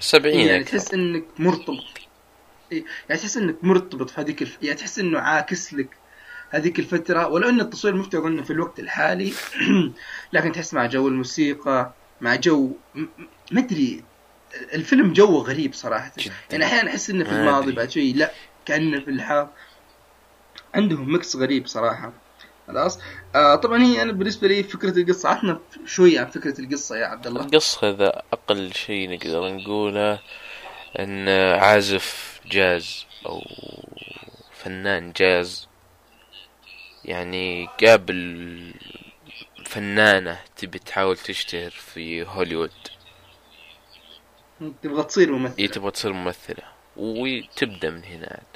Speaker 2: سبعين
Speaker 1: يعني
Speaker 2: أكثر.
Speaker 1: تحس إنك مرتبط إيه، يعني تحس إنك مرتبط في هذيك الف... يعني تحس إنه عاكس لك هذيك الفترة ولو أن التصوير مفترض انه في الوقت الحالي لكن تحس مع جو الموسيقى مع جو ما أدري الفيلم جوه غريب صراحة.
Speaker 2: جدا.
Speaker 1: يعني أحيانا أحس إنه في
Speaker 2: ما
Speaker 1: الماضي. بعد شوي لا كأنه في الحاضر. عندهم mix غريب صراحة. خلاص؟ آه طبعا هي أنا بالنسبة لي فكرة القصة عطنا شوي عن فكرة القصة يا عبد الله.
Speaker 2: القصة إذا أقل شيء نقدر نقوله أن عازف جاز أو فنان جاز يعني قابل فنانة تبي تحاول تشتهر في هوليوود.
Speaker 1: تبغى تصير ممثل
Speaker 2: هي تبغى تصير ممثلة. وتبدأ من هنا عاد.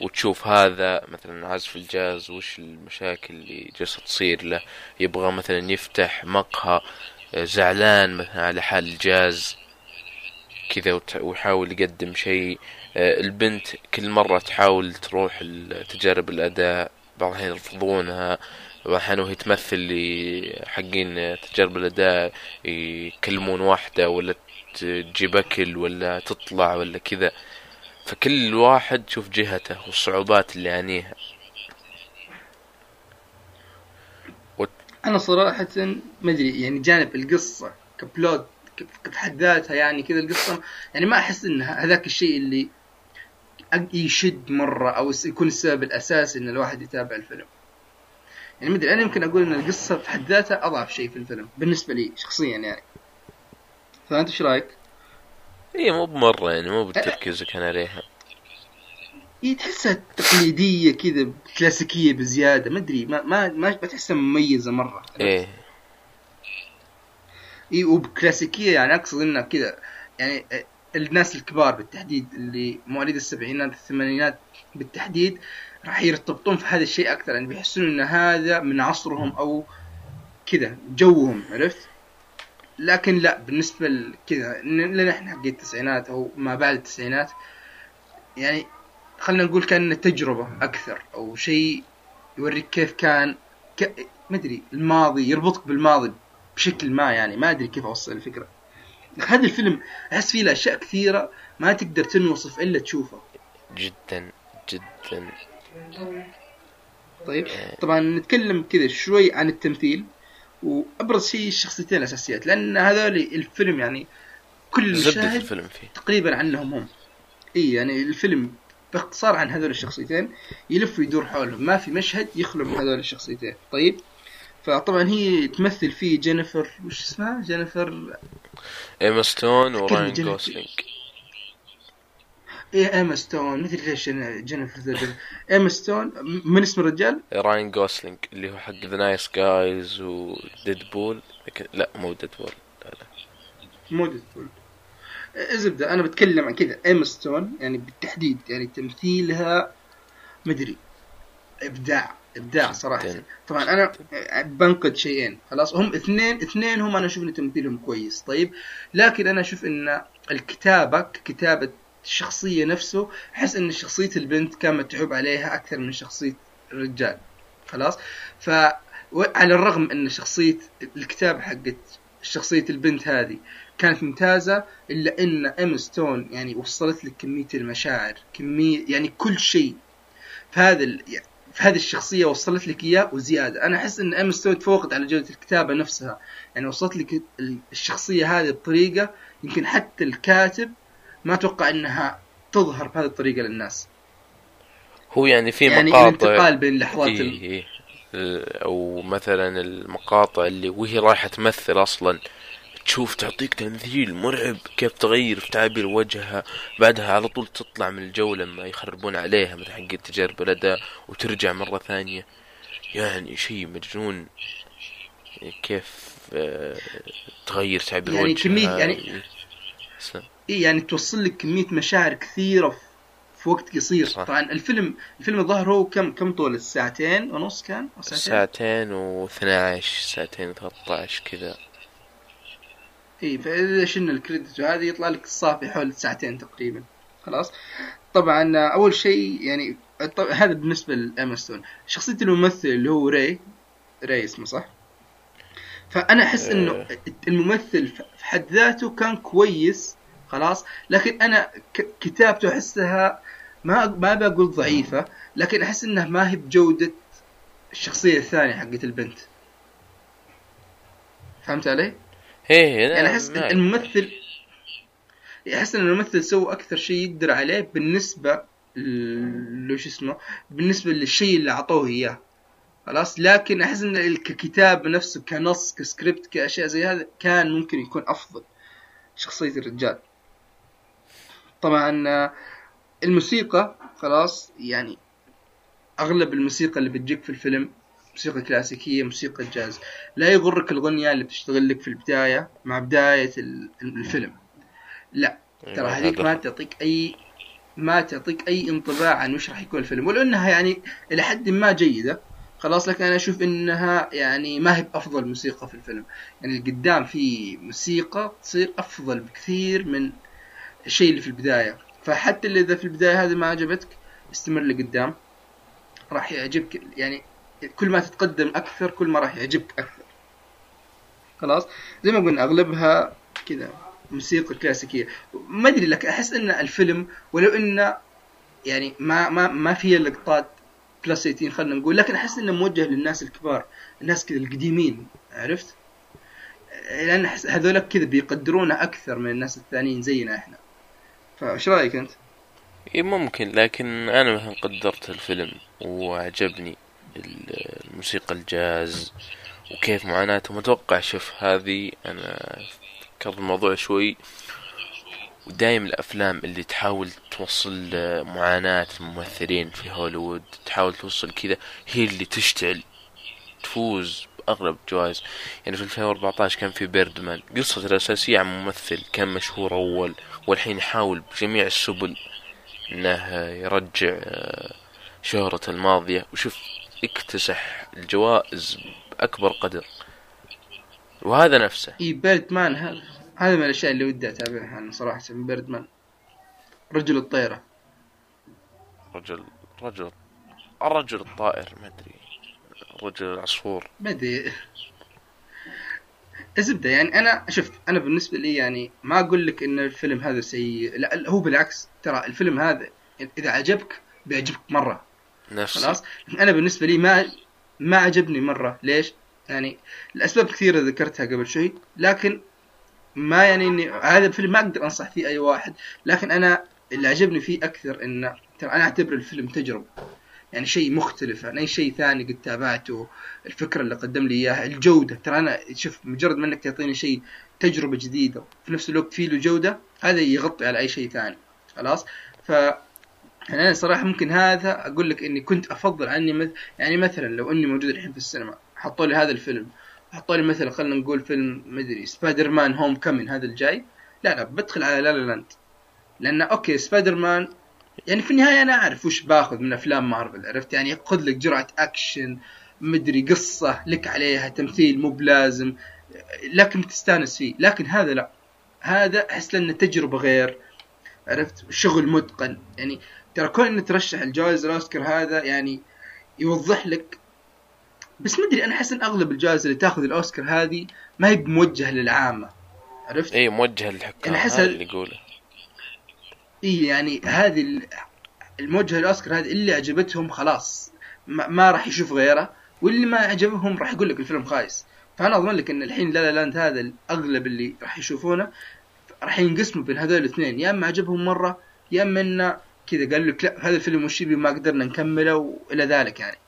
Speaker 2: وتشوف هذا مثلا عازف الجاز وش المشاكل اللي جالسة تصير له. يبغى مثلا يفتح مقهى آه، زعلان مثلا على حال الجاز. كذا ويحاول يقدم شيء. آه، البنت كل مرة تحاول تروح تجارب الأداء. بعض الأحيان يرفضونها الأحيان وهي تمثل لي حقين تجارب الأداء يكلمون واحدة ولا تجيب أكل ولا تطلع ولا كذا. فكل واحد شوف جهته والصعوبات اللي يعانيها.
Speaker 1: أنا صراحة ما أدري يعني جانب القصة كبلوت بحد ذاتها يعني كذا القصة يعني ما أحس إن هذاك الشيء اللي يشد مرة أو يكون السبب الاساسي إن الواحد يتابع الفيلم. يعني ما أدري أنا يمكن أقول إن القصة بحد ذاتها أضعف شيء في الفيلم بالنسبة لي شخصيا يعني. فأنت إيش رأيك؟
Speaker 2: هي مو بمرة يعني مو بالتركيز اللي كان عليها.
Speaker 1: هي تحسها تقليدية كذا كلاسيكية بزيادة ما أدري ما ما ما, تحسها مميزة مرة.
Speaker 2: إيه.
Speaker 1: اي وبكلاسيكية يعني أقصد إنها كذا يعني الناس الكبار بالتحديد اللي مواليد السبعينات الثمانينات بالتحديد راح يرتبطون في هذا الشيء أكثر يعني بيحسون إن هذا من عصرهم أو كذا جوهم عرفت؟ لكن لا بالنسبة لكذا لنا إحنا حق التسعينات أو ما بعد التسعينات يعني خلينا نقول كأن تجربة أكثر أو شيء يوريك كيف كان ك... ما أدري الماضي يربطك بالماضي بشكل ما يعني ما أدري كيف أوصل الفكرة. هذا الفيلم أحس فيه اشياء كثيرة ما تقدر تنوصف إلا تشوفه
Speaker 2: جدا جدا.
Speaker 1: طيب طبعا نتكلم كذا شوي عن التمثيل وأبرز شيء الشخصيتين الأساسيات لأن هذول الفيلم يعني كل مشاهد
Speaker 2: الفيلم فيه.
Speaker 1: تقريبا عنهم هم. إي يعني الفيلم باختصار عن هذول الشخصيتين يلف ويدور حولهم ما في مشهد يخلو من هذول الشخصيتين. طيب؟ فطبعا هي تمثل فيه جينيفر وش اسمها؟ جينيفر
Speaker 2: ايما ستون وراين جوسلينج
Speaker 1: إيه ايما ستون مدري ليش جينيفر ايما ستون من اسم الرجال؟
Speaker 2: راين جوسلينج اللي هو حق The Nice Guys و Deadpool لا مو Deadpool لا لا.
Speaker 1: مو Deadpool الزبدة أنا بتكلم عن كذا. ايما ستون يعني بالتحديد يعني تمثيلها مدري. إبداع. إبداع
Speaker 2: صراحة.
Speaker 1: طبعا أنا بنقد شيئين. خلاص هم اثنين اثنين هم أنا أشوف إن تمثيلهم كويس. طيب لكن أنا أشوف إن الكتابة كتابة الشخصية نفسه أحس إن شخصية البنت كان متعوب عليها أكثر من شخصية الرجال. خلاص؟ ف وعلى الرغم إن شخصية الكتابة حقت شخصية البنت هذه كانت ممتازة إلا إن إيما ستون يعني وصلت لك كمية المشاعر كمية يعني كل شيء. في هذا ال... في هذه الشخصية وصلت لك إياه وزيادة أنا أحس إن إيما ستون تفوقت على جودة الكتابة نفسها يعني وصلت لك الشخصية هذه بطريقة يمكن حتى الكاتب ما توقع إنها تظهر بهذه الطريقة للناس
Speaker 2: هو يعني في
Speaker 1: يعني
Speaker 2: مقاطع
Speaker 1: الانتقال بين لحظات
Speaker 2: إيه. إيه. أو مثلا المقاطع اللي وهي رايحة تمثل أصلا تشوف تعطيك تمثيل مرعب كيف تغير في تعابير وجهها. بعدها على طول تطلع من الجو لما يخربون عليها مثل حق تجارب الاداء وترجع مرة ثانية. يعني شيء مجنون كيف آه، تغير تعبير
Speaker 1: يعني
Speaker 2: وجهها.
Speaker 1: كمية- يعني- إيه يعني توصل لك كمية مشاعر كثيرة في- وقت قصير.
Speaker 2: صح.
Speaker 1: طبعا الفيلم الفيلم الظاهر هو كم كم طول؟ الساعتين ونص كان؟ ساعتين؟
Speaker 2: ساعتين و12 ساعتين و13 كذا.
Speaker 1: اي فإذا شلنا الكريدت وهذه يطلع لك الصافي حول ساعتين تقريبا. خلاص؟ طبعا أول شيء يعني هذا بالنسبة لامستون شخصية الممثل اللي هو ري ري اسمه صح؟ فأنا أحس إنه الممثل في حد ذاته كان كويس خلاص؟ لكن أنا كتابته أحسها ما ما بقول ضعيفة لكن أحس انها ما هي بجودة الشخصية الثانية حقت البنت. فهمت علي؟
Speaker 2: هي
Speaker 1: يعني أحس الممثل أحس إن الممثل سوى أكثر شيء يقدر عليه بالنسبة لو شو اسمه؟ بالنسبة للشيء اللي أعطوه إياه. خلاص؟ لكن أحس إن ككتاب نفسه كنص كسكريبت كأشياء زي هذا كان ممكن يكون أفضل شخصية الرجال. طبعا الموسيقى خلاص؟ يعني أغلب الموسيقى اللي بتجيك في الفيلم موسيقى كلاسيكية موسيقى جاز. لا يغرك الغنية اللي بتشتغل لك في البداية مع بداية ال- الفيلم. لا ترى هذيك ما تعطيك أي ما تعطيك أي انطباع عن وش راح يكون الفيلم ولو أنها يعني إلى حد ما جيدة. خلاص لكن أنا أشوف إنها يعني ما هي بأفضل موسيقى في الفيلم. يعني القدام في موسيقى تصير أفضل بكثير من الشيء اللي في البداية. فحتى اللي إذا في البداية هذه ما عجبتك استمر لقدام. راح يعجبك يعني كل ما تتقدم أكثر كل ما راح يعجبك أكثر. خلاص؟ زي ما قلنا أغلبها كذا موسيقى كلاسيكيه ما أدري لك أحس إن الفيلم ولو إنه يعني ما ما ما فيه لقطات بلس 18 خلينا نقول لكن أحس إنه موجه للناس الكبار الناس كذا القديمين عرفت؟ لأن أحس هذول كذا بيقدرونا أكثر من الناس الثانيين زينا إحنا. فإيش رأيك أنت؟
Speaker 2: اي ممكن لكن أنا مثلا قدرت الفيلم وعجبني الموسيقى الجاز وكيف معاناتهم أتوقع شوف هذه أنا فكرت الموضوع شوي ودايم الأفلام اللي تحاول توصل معاناة الممثلين في هوليوود تحاول توصل كذا هي اللي تشتعل تفوز باغلب الجوائز يعني في 2014 كان في بيردمان قصة الأساسية عن ممثل كان مشهور أول والحين يحاول بجميع السبل إنه يرجع شهرته الماضية. وشوف اكتسح الجوائز بأكبر قدر. وهذا نفسه.
Speaker 1: إي بيردمان هذا هذا من الأشياء اللي ودي أتابعها أنا صراحة بيردمان. رجل الطيره
Speaker 2: رجل رجل الرجل الطائر ما أدري. رجل العصفور.
Speaker 1: ما أدري. الزبدة يعني أنا شفت أنا بالنسبة لي يعني ما أقول لك إن الفيلم هذا سيء لا لا، هو بالعكس ترى الفيلم هذا إذا عجبك بيعجبك مرة.
Speaker 2: نفسه
Speaker 1: خلاص؟ أنا بالنسبة لي ما ما عجبني مرة. ليش؟ يعني الأسباب كثيرة ذكرتها قبل شوي لكن ما يعني اني هذا الفيلم ما أقدر أنصح فيه أي واحد. لكن أنا اللي عجبني فيه أكثر انه ترى أنا أعتبر الفيلم تجربة. يعني شيء مختلف عن أي شيء ثاني قد تابعته الفكرة اللي قدم لي إياها الجودة. ترى أنا شوف مجرد ما إنك تعطيني شيء تجربة جديدة في نفس الوقت فيه له جودة هذا يغطي على أي شيء ثاني. خلاص؟ ف يعني أنا صراحة ممكن هذا أقول لك إني كنت أفضل عني مث... يعني مثلا لو إني موجود الحين في السينما حطوا لي هذا الفيلم حطوا لي مثلا خلينا نقول فيلم مدري Spider-Man Homecoming هذا الجاي لا لا بدخل على La La Land لأن okay Spider-Man يعني في النهاية أنا أعرف وش باخذ من أفلام مارفل عرفت؟ يعني خذ لك جرعة أكشن مدري قصة لك عليها تمثيل مو بلازم لكن تستانس فيه. لكن هذا لا. هذا أحس لأنه تجربة غير عرفت؟ شغل متقن. يعني ترى كون إنه ترشح الجوائز الأوسكار هذا يعني يوضح لك بس مدري أنا أحس إن أغلب الجوائز اللي تأخذ الأوسكار هذه ما هي موجهه للعامة عرفت؟
Speaker 2: اي موجه للحكام
Speaker 1: أحس
Speaker 2: هذا
Speaker 1: ال-
Speaker 2: اللي يقوله
Speaker 1: اي يعني هذه ال- الموجهة للأوسكار هذه اللي عجبتهم خلاص ما, ما راح يشوف غيره واللي ما عجبهم راح يقول لك الفيلم خايس فأنا اضمن لك إن الحين لا لا لاند هذا الأغلب اللي راح يشوفونه راح ينقسموا بين هذول الاثنين يا إما عجبهم مرة يا إما إنه كذا قال لك لا هذا الفيلم وش يبي ما قدرنا نكمله وإلى ذلك يعني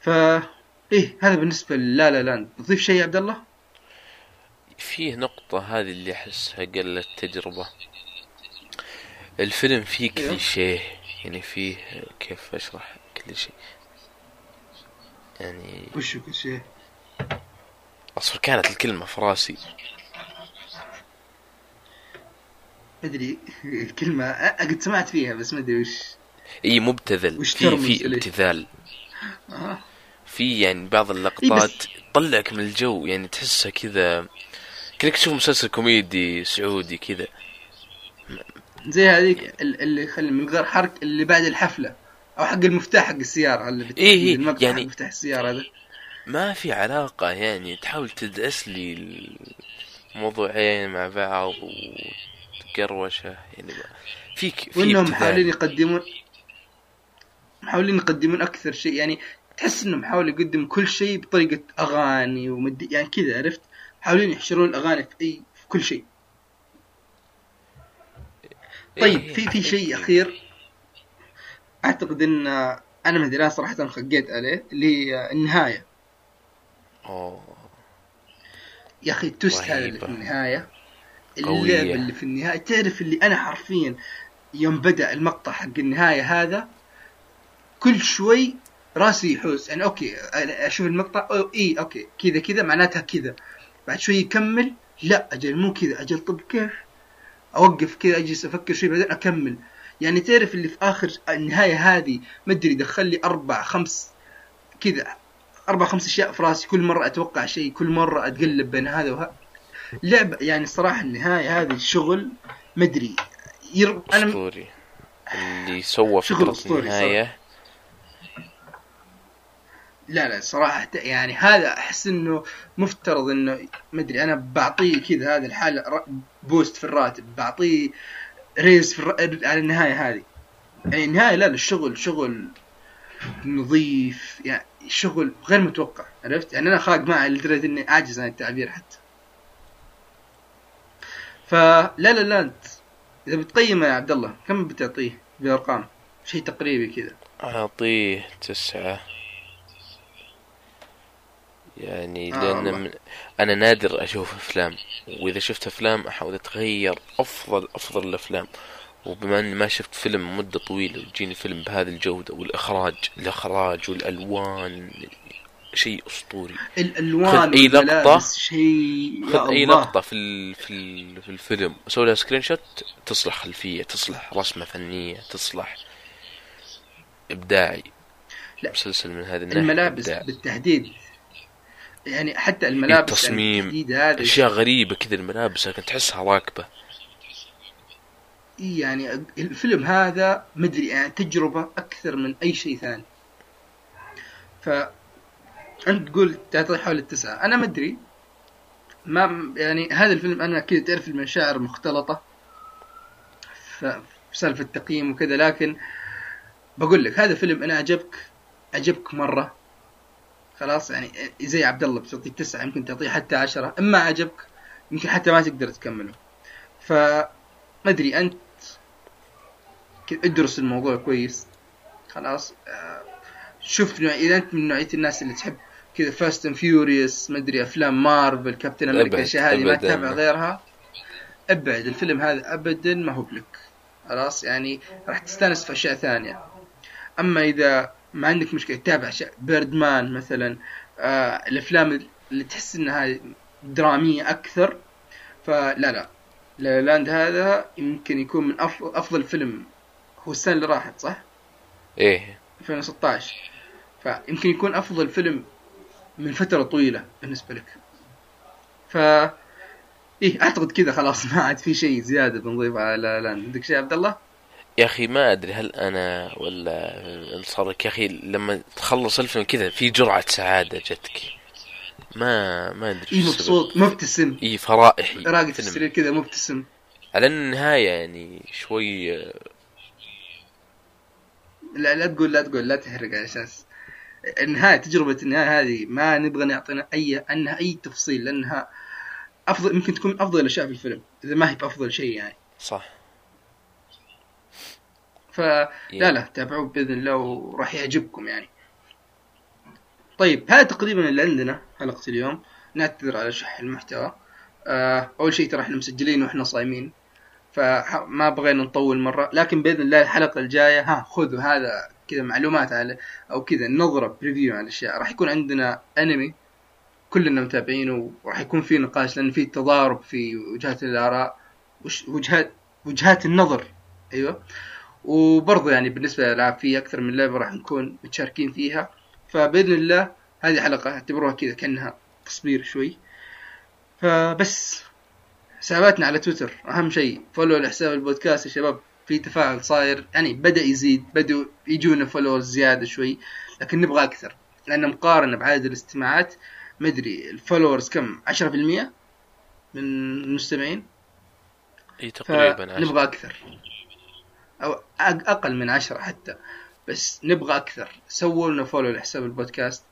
Speaker 1: ف إيه هذا بالنسبة للا لا لاند تضيف شيء يا عبد الله؟
Speaker 2: فيه نقطة هذه اللي أحسها قلت تجربة الفيلم فيه
Speaker 1: أيوه.
Speaker 2: كليشيه يعني فيه كيف أشرح كليشيه يعني
Speaker 1: وش كل شيء؟
Speaker 2: أصلا كانت الكلمة في راسي
Speaker 1: ادري الكلمة قد سمعت فيها بس ما أدري وش
Speaker 2: إي مبتذل
Speaker 1: وش
Speaker 2: في في؟ ابتذال
Speaker 1: آه.
Speaker 2: في يعني بعض اللقطات
Speaker 1: بس-
Speaker 2: تطلعك من الجو يعني تحسها كذا كأنك تشوف مسلسل كوميدي سعودي كذا
Speaker 1: زي هذيك ال- اللي خلي من غير حرق اللي بعد الحفلة أو حق المفتاح حق السيارة اللي بت...
Speaker 2: إيه إيه، يعني-
Speaker 1: مفتاح السيارة هذا
Speaker 2: ما في علاقة يعني تحاول تدعس لي الموضوعين مع بعض وتقروشة يعني فيك في وإنهم.
Speaker 1: محاولين يقدمون محاولين يقدمون أكثر شيء يعني تحس إنهم حاولوا يقدموا كل شيء بطريقة أغاني ومدي يعني كذا عرفت محاولين يحشرون الأغاني في اي في كل شيء طيب
Speaker 2: إيه،
Speaker 1: في في شيء. أخير أعتقد إن أنا ما أدري صراحة خقيت عليه اللي هي النهاية
Speaker 2: أوه
Speaker 1: يا أخي ال twist
Speaker 2: هذا.
Speaker 1: في
Speaker 2: النهاية.
Speaker 1: اللعبة اللي في النهاية. تعرف اللي أنا حرفيا يوم بدأ المقطع حق النهاية هذا كل شوي راسي يحوس. يعني okay أشوف المقطع أو إي okay كذا كذا معناتها كذا. بعد شوي يكمل لا أجل مو كذا أجل طب كيف؟ أوقف كذا أجلس أفكر شوي بعدين أكمل. يعني تعرف اللي في آخر النهاية هذه ما أدري دخل لي أربع خمس كذا أربع خمس أشياء في راسي. كل مرة أتوقع شيء كل مرة أتقلب بين هذا وهذا لعبه يعني الصراحه النهاية هذه الشغل ما ادري ير... أنا
Speaker 2: أسطوري اللي سوى
Speaker 1: أسطوري
Speaker 2: النهاية.
Speaker 1: لا لا صراحة يعني هذا أحس إنه مفترض إنه ما أدري أنا بعطيه كذا هذا الحالة boost في الراتب بعطيه raise في الر... على النهاية هذه. يعني النهاية لا الشغل شغل نظيف يعني شغل غير متوقع عرفت؟ يعني أنا خاق معه لدرجة إني أعجز عن التعبير حتى. فلا لا لا أنت إذا بتقيمه يا عبد الله كم بتعطيه بأرقام شيء تقريبي كذا.
Speaker 2: أعطيه تسعة. يعني
Speaker 1: آه والله.
Speaker 2: من أنا نادر أشوف أفلام وإذا شفت أفلام أحاول أتخير أفضل أفضل الأفلام. وبما أني ما شفت فيلم مدة طويلة ويجيني فيلم بهذه الجودة والإخراج الإخراج والألوان شيء أسطوري
Speaker 1: الألوان
Speaker 2: خذ لقطة.
Speaker 1: والملابس شيء
Speaker 2: خذ
Speaker 1: الله.
Speaker 2: لقطة في ال... في ال... في الفيلم سوي لها screenshot تصلح خلفية تصلح رسمة فنية تصلح إبداعي
Speaker 1: لا.
Speaker 2: مسلسل من هذه الناحية
Speaker 1: الملابس
Speaker 2: إبداعي.
Speaker 1: بالتحديد يعني حتى الملابس
Speaker 2: التصميم.
Speaker 1: يعني هذا
Speaker 2: أشياء غريبة كذا الملابس لكن تحسها راكبة
Speaker 1: يعني الفيلم هذا مدري يعني تجربة أكثر من أي شيء ثاني ف أنت تقول تعطي حول التسعة. أنا مدري ما يعني هذا الفيلم أنا كذا تعرف المشاعر مختلطة ف- في سالفة التقييم وكذا لكن بقول لك هذا فيلم أنا عجبك عجبك مرة. خلاص؟ يعني زي عبد الله بتعطيه تسعة يمكن تعطيه حتى عشرة. إما عجبك يمكن حتى ما تقدر تكمله. ف ما أدري أنت ادرس الموضوع كويس. خلاص؟ آه، شوف إذا أنت من نوعية الناس اللي تحب كذا Fast and Furious ما أدري أفلام Marvel Captain
Speaker 2: America
Speaker 1: الاشياء هذه ما. تتابع غيرها. أبعد الفيلم هذا ابدا ما هو بلك خلاص يعني راح تستأنس في أشياء ثانية. أما إذا ما عندك مشكلة تتابع أشياء بيردمان مثلا آه الأفلام اللي تحس إنها درامية أكثر فلا لا. لا لاند هذا يمكن يكون من أفضل فيلم. هو السنة اللي راحت صح؟
Speaker 2: إيه.
Speaker 1: 2016 فيمكن يكون أفضل فيلم من فترة طويلة بالنسبة لك. ف إيه أعتقد كذا خلاص ما عاد في شيء زيادة بنضيفه على لا لاند عندك شيء عبد الله؟
Speaker 2: يا أخي ما أدري هل أنا ولا لك يا أخي لما تخلص الفيلم كذا في جرعة سعادة جتك. ما ما أدري السبب.
Speaker 1: مبسوط مبتسم.
Speaker 2: اي فرائحي.
Speaker 1: راقد في. السرير كذا مبتسم.
Speaker 2: على النهاية يعني شوي
Speaker 1: لا لا تقول لا تقول لا تحرق على أساس. النهايه تجربة النهايه هذه ما نبغى نعطينا أي عنها أي تفصيل لأنها أفضل يمكن تكون أفضل الأشياء في الفيلم إذا ما هي بأفضل شيء يعني.
Speaker 2: صح.
Speaker 1: فلا لا تابعوه بإذن الله وراح يعجبكم يعني. طيب هذا تقريبا اللي عندنا حلقة اليوم. نعتذر على شح المحتوى. آه أول شيء ترى إحنا مسجلين وإحنا صايمين فما بغينا نطول مرة لكن بإذن الله الحلقة الجاية ها خذوا هذا كذا معلومات على أو كذا نظرة preview على الأشياء. راح يكون عندنا انمي كلنا متابعينه وراح يكون في نقاش لأن في تضارب في وجهات الآراء وجهات وجهات النظر. أيوه. وبرضه يعني بالنسبة للألعاب في أكثر من لعبة راح نكون متشاركين فيها. فبإذن الله هذه حلقه اعتبروها كذا كأنها تصبير شوي. فبس حساباتنا على تويتر. أهم شيء follow لحساب البودكاست يا شباب. في تفاعل صاير يعني بدأ يزيد بدوا يجونا followers زيادة شوي لكن نبغى أكثر. لأن مقارنة بعدد الاستماعات مدري ال followers كم؟ 10% من المستمعين؟
Speaker 2: إي تقريبا.
Speaker 1: فنبغى أكثر. أو أقل من عشرة حتى. بس نبغى أكثر. سووا لنا follow لحساب البودكاست.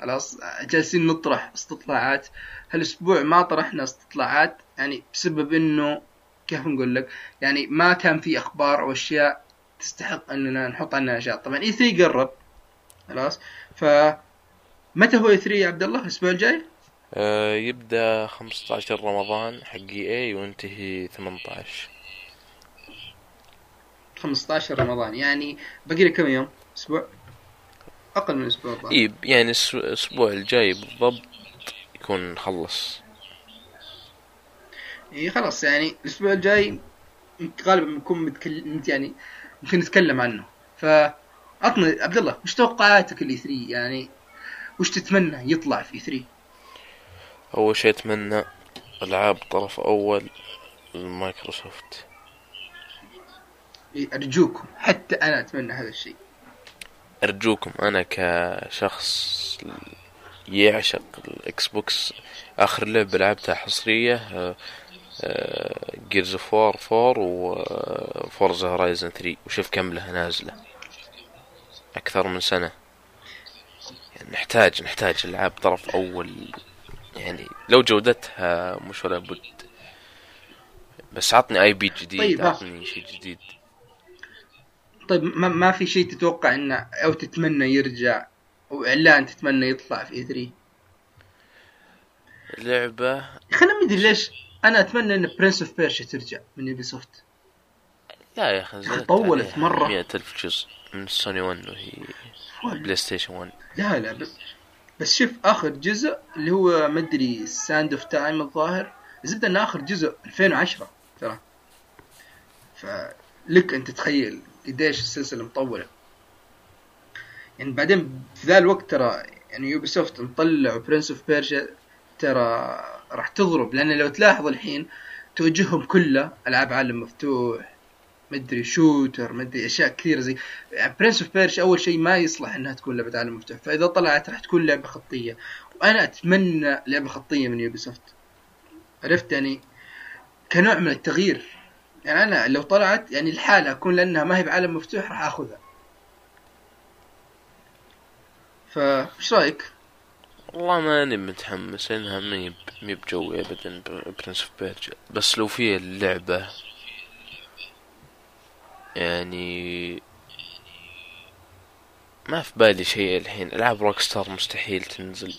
Speaker 1: خلاص جالسين نطرح استطلاعات. هالأسبوع ما طرحنا استطلاعات يعني بسبب إنه كيف نقول لك يعني ما كان في أخبار أو أشياء تستحق أننا نحط عنها أشياء طبعا إي 3 قرب خلاص ف متى هو إي 3 يا عبد الله الأسبوع الجاي؟
Speaker 2: آه يبدأ 15 رمضان حق إي اي وينتهي 18
Speaker 1: 15 رمضان يعني باقي لي كم يوم؟ أسبوع؟ أقل من أسبوع.
Speaker 2: إي يعني الأسبوع الجاي بالضبط يكون نخلص
Speaker 1: اي خلاص يعني الأسبوع الجاي غالبا بنكون متكلم يعني ممكن نتكلم عنه. ف عطنا عبد الله وش توقعاتك ال E3 يعني وش تتمنى يطلع في E3
Speaker 2: أول شيء أتمنى ألعاب طرف أول المايكروسوفت
Speaker 1: أرجوكم حتى أنا أتمنى هذا الشيء
Speaker 2: أرجوكم أنا كشخص يعشق ال Xbox آخر لعبة لعبتها حصرية Gears of War 4 و Forza Horizon 3 وشوف كم لها نازلة. أكثر من سنة. يعني نحتاج نحتاج العاب طرف أول. يعني لو جودتها مش ولا بد. بس عطني IP جديد
Speaker 1: طيب، ها.
Speaker 2: عطني شيء جديد.
Speaker 1: طيب ما, ما في شيء تتوقع إنه أو تتمنى يرجع أو إعلان تتمنى يطلع في E3
Speaker 2: لعبة.
Speaker 1: خلينا ما أدري ليش. أنا أتمنى إن Prince of Persia ترجع من Ubisoft
Speaker 2: لا يا أخي
Speaker 1: طولت.
Speaker 2: مئة ألف جزء من سوني 1 وهي PlayStation 1
Speaker 1: لا لا بس بس شوف آخر جزء اللي هو مدري Sands of Time الظاهر زبده إن آخر جزء 2010 ترى. فلك انت تتخيل قديش السلسلة مطولة. يعني بعدين في ذا الوقت ترى يعني Ubisoft مطلعوا Prince of Persia ترى راح تضرب لأن لو تلاحظ الحين توجههم كله ألعاب عالم مفتوح مدري shooter مدري أشياء كثيرة زي Prince of Persia أول شيء ما يصلح إنها تكون لعبة عالم مفتوح فإذا طلعت راح تكون لعبة خطية. وأنا أتمنى لعبة خطية من Ubisoft عرفت؟ يعني كنوع من التغيير. يعني أنا لو طلعت يعني الحالة أكون لأنها ما هي بعالم مفتوح راح آخذها. فايش رأيك؟
Speaker 2: والله ماني متحمس لأنها مي مي بجوي ابدا Prince of Persia بس لو في اللعبة يعني ما في بالي شيء الحين. ألعاب Rockstar مستحيل تنزل.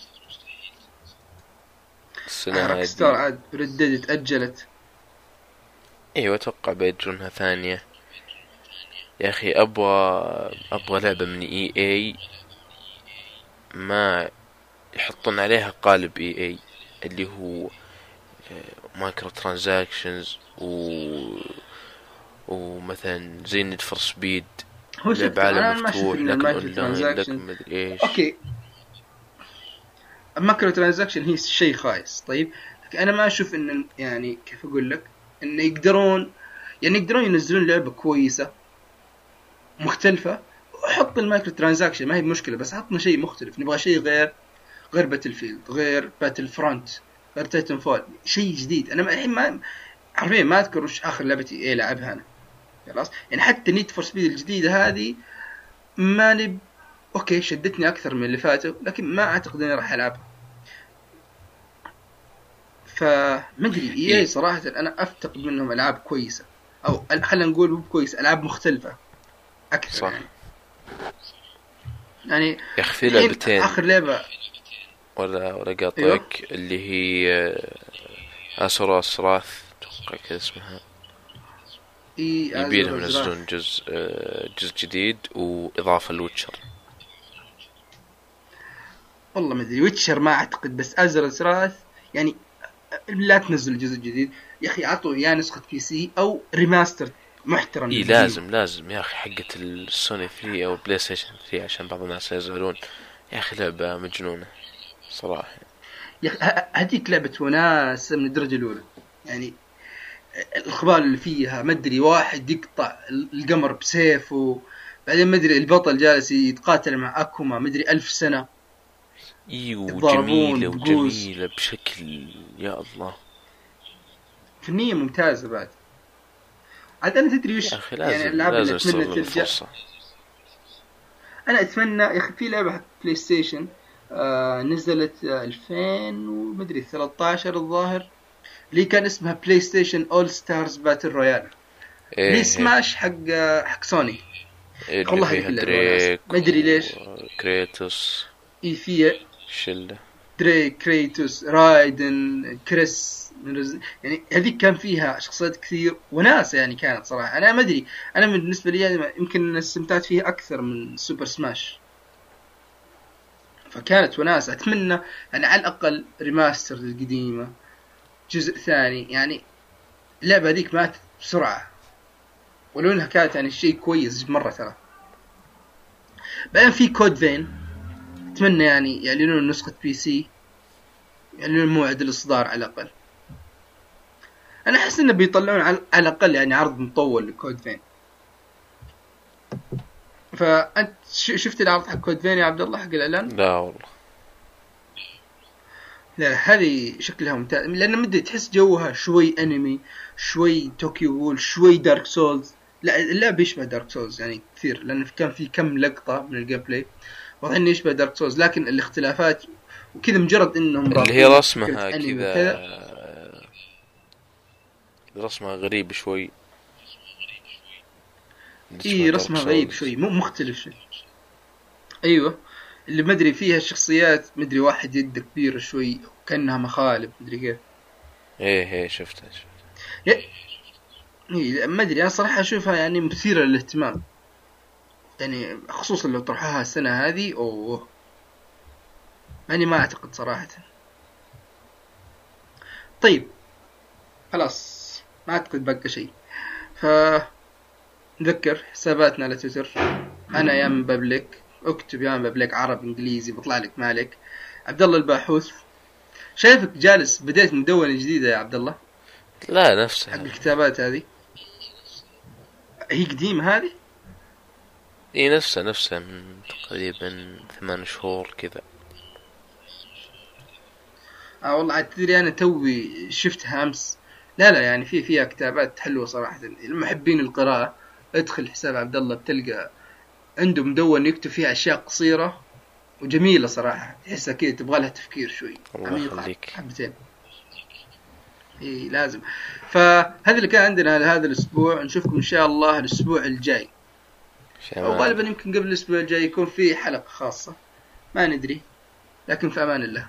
Speaker 2: السنة
Speaker 1: روك
Speaker 2: هذه
Speaker 1: star عاد Red Dead
Speaker 2: تأجلت. إيوه أتوقع بيجونها ثانية. يا أخي أبغى أبغى لعبة من EA ما يحطون عليها قالب EA اللي هو microtransactions و ومثلا زي Need for Speed
Speaker 1: هو شوف
Speaker 2: عالم مفتوح لكن اونلاين لكن مدري إيش.
Speaker 1: okay. ال microtransaction هي شيء خايس. طيب أنا ما أشوف إن يعني كيف أقول لك انه يقدرون يعني يقدرون ينزلون لعبة كويسة مختلفة حط ال microtransaction ما هي مشكله بس عطنا شيء مختلف نبغى شيء غير غير Battlefield غير Battlefront غير Titanfall شيء جديد. أنا الحين ما حرفيا ما أذكر وش آخر لعبة EA لعبها أنا. خلاص؟ يعني حتى Need for Speed الجديدة هذه ماني أوكي شدتني أكثر من اللي فاتوا لكن ما أعتقد إني راح ألعبها. فمدري اي
Speaker 2: إيه.
Speaker 1: صراحة أنا أفتقد منهم ألعاب كويسة. أو خلينا نقول مو كويس ألعاب مختلفة أكثر
Speaker 2: صح.
Speaker 1: يعني. يعني
Speaker 2: يا أخي في لعبتين.
Speaker 1: آخر لعبة
Speaker 2: ولا ولا
Speaker 1: أيوه.
Speaker 2: قاطعك اللي هي آه، اسوراس راث أتوقع كذا اسمها.
Speaker 1: إي
Speaker 2: يبيلهم ينزلون جزء آه، جزء جديد وإضافة ل Witcher.
Speaker 1: والله ما أدري Witcher ما أعتقد بس Asura's Wrath يعني لا تنزل الجزء الجديد يا أخي عطوا يا نسخة PC أو remaster محترم.
Speaker 2: إي
Speaker 1: جديد.
Speaker 2: لازم لازم. يا أخي حقة السوني 3 أو PlayStation 3 عشان بعض الناس يزعلون. يا أخي لعبة مجنونة. صراحة.
Speaker 1: يا أخي هذيك لعبة وناسه من الدرجة الأولى. يعني الأخبار اللي فيها ما أدري واحد يقطع القمر بسيفه بعدين ما أدري البطل جالس يتقاتل مع Akuma ما أدري ألف سنة.
Speaker 2: اي
Speaker 1: يتضاربون
Speaker 2: وجميلة
Speaker 1: بقوس.
Speaker 2: وجميلة بشكل يا الله.
Speaker 1: فنية ممتازة بعد. عاد أنا تدري وش؟ يعني الألعاب اللي
Speaker 2: أتمنى
Speaker 1: ترجع أنا أتمنى يا أخي في لعبة حق PlayStation نزلت آه 2000 ومدري 13 الظاهر اللي كان اسمها PlayStation All-Stars Battle Royale
Speaker 2: إيه
Speaker 1: اللي سماش حق آه، حق سوني.
Speaker 2: إيه
Speaker 1: والله
Speaker 2: فيها دريك
Speaker 1: ما أدري ليش.
Speaker 2: Kratos.
Speaker 1: إي فيها
Speaker 2: شلة.
Speaker 1: Drake Kratos Raiden كريس. يعني هذيك كان فيها شخصيات كثير وناس يعني كانت صراحة. أنا ما أدري أنا بالنسبة لي يعني يمكن استمتعت فيها أكثر من Super Smash فكانت وناس أتمنى يعني على الأقل remaster القديمة. جزء ثاني يعني اللعبة هذيك ماتت بسرعة. ولو إنها كانت يعني شيء كويس مرة ترى. بعدين في Code Vein. أتمنى يعني يعلنون نسخة PC يعلنون موعد الإصدار على الأقل. أنا أحس إنه بيطلعون على الأقل يعني عرض مطول ل Code Vein. فأنت شفت العرض حق Code Vein يا عبد الله حق الإعلان؟
Speaker 2: لا والله.
Speaker 1: لا لا هذه شكلها ممتاز لأن مدري تحس جوها شوي أنمي شوي Tokyo Ghoul شوي Dark Souls لا اللعبة يشبه Dark Souls يعني كثير لأن كان في كم لقطة من ال gameplay واضح إنه يشبه Dark Souls لكن الاختلافات وكذا مجرد إنهم
Speaker 2: اللي هي رسمها كذا. رسمها غريب شوي.
Speaker 1: اي رسمها غريب شوي مو مختلف شوي. أيوه اللي ما أدري فيها شخصيات ما أدري واحد يده كبيرة شوي كأنها مخالب ما أدري كيف.
Speaker 2: إيه إيه شفتها شفتها.
Speaker 1: اي ما أدري أنا صراحة أشوفها يعني مثيرة للاهتمام. يعني خصوصا لو طرحوها السنة هذه أوه. يعني ما أعتقد صراحة. طيب خلاص ما أعتقد بقى شيء. ف نذكر حساباتنا على تويتر. أنا يا من بابليك أكتب يا من بابليك عربي إنجليزي بيطلع لك مالك. عبد الله الباحوث. شايفك جالس بديت مدونة جديدة يا عبد الله
Speaker 2: لا
Speaker 1: حق
Speaker 2: نفسها
Speaker 1: الكتابات هذه. هي قديمة هذه؟
Speaker 2: إي نفسها نفسها من تقريبا ثمان شهور كذا.
Speaker 1: آه والله عاد تدري أنا توي شفتها أمس. لا لا يعني في فيها كتابات حلوة صراحة. المحبين القراءة. ادخل حساب عبد الله بتلقى عنده مدون يكتب فيها أشياء قصيرة وجميلة صراحة. تحسها كذا تبغى لها تفكير شوي. عميقه
Speaker 2: يخليك.
Speaker 1: حبتين. اي لازم. فهذا اللي كان عندنا هذا الأسبوع. نشوفكم إن شاء الله الأسبوع الجاي.
Speaker 2: أو.
Speaker 1: غالبا يمكن قبل الأسبوع الجاي يكون في حلقة خاصة. ما ندري. لكن في أمان الله.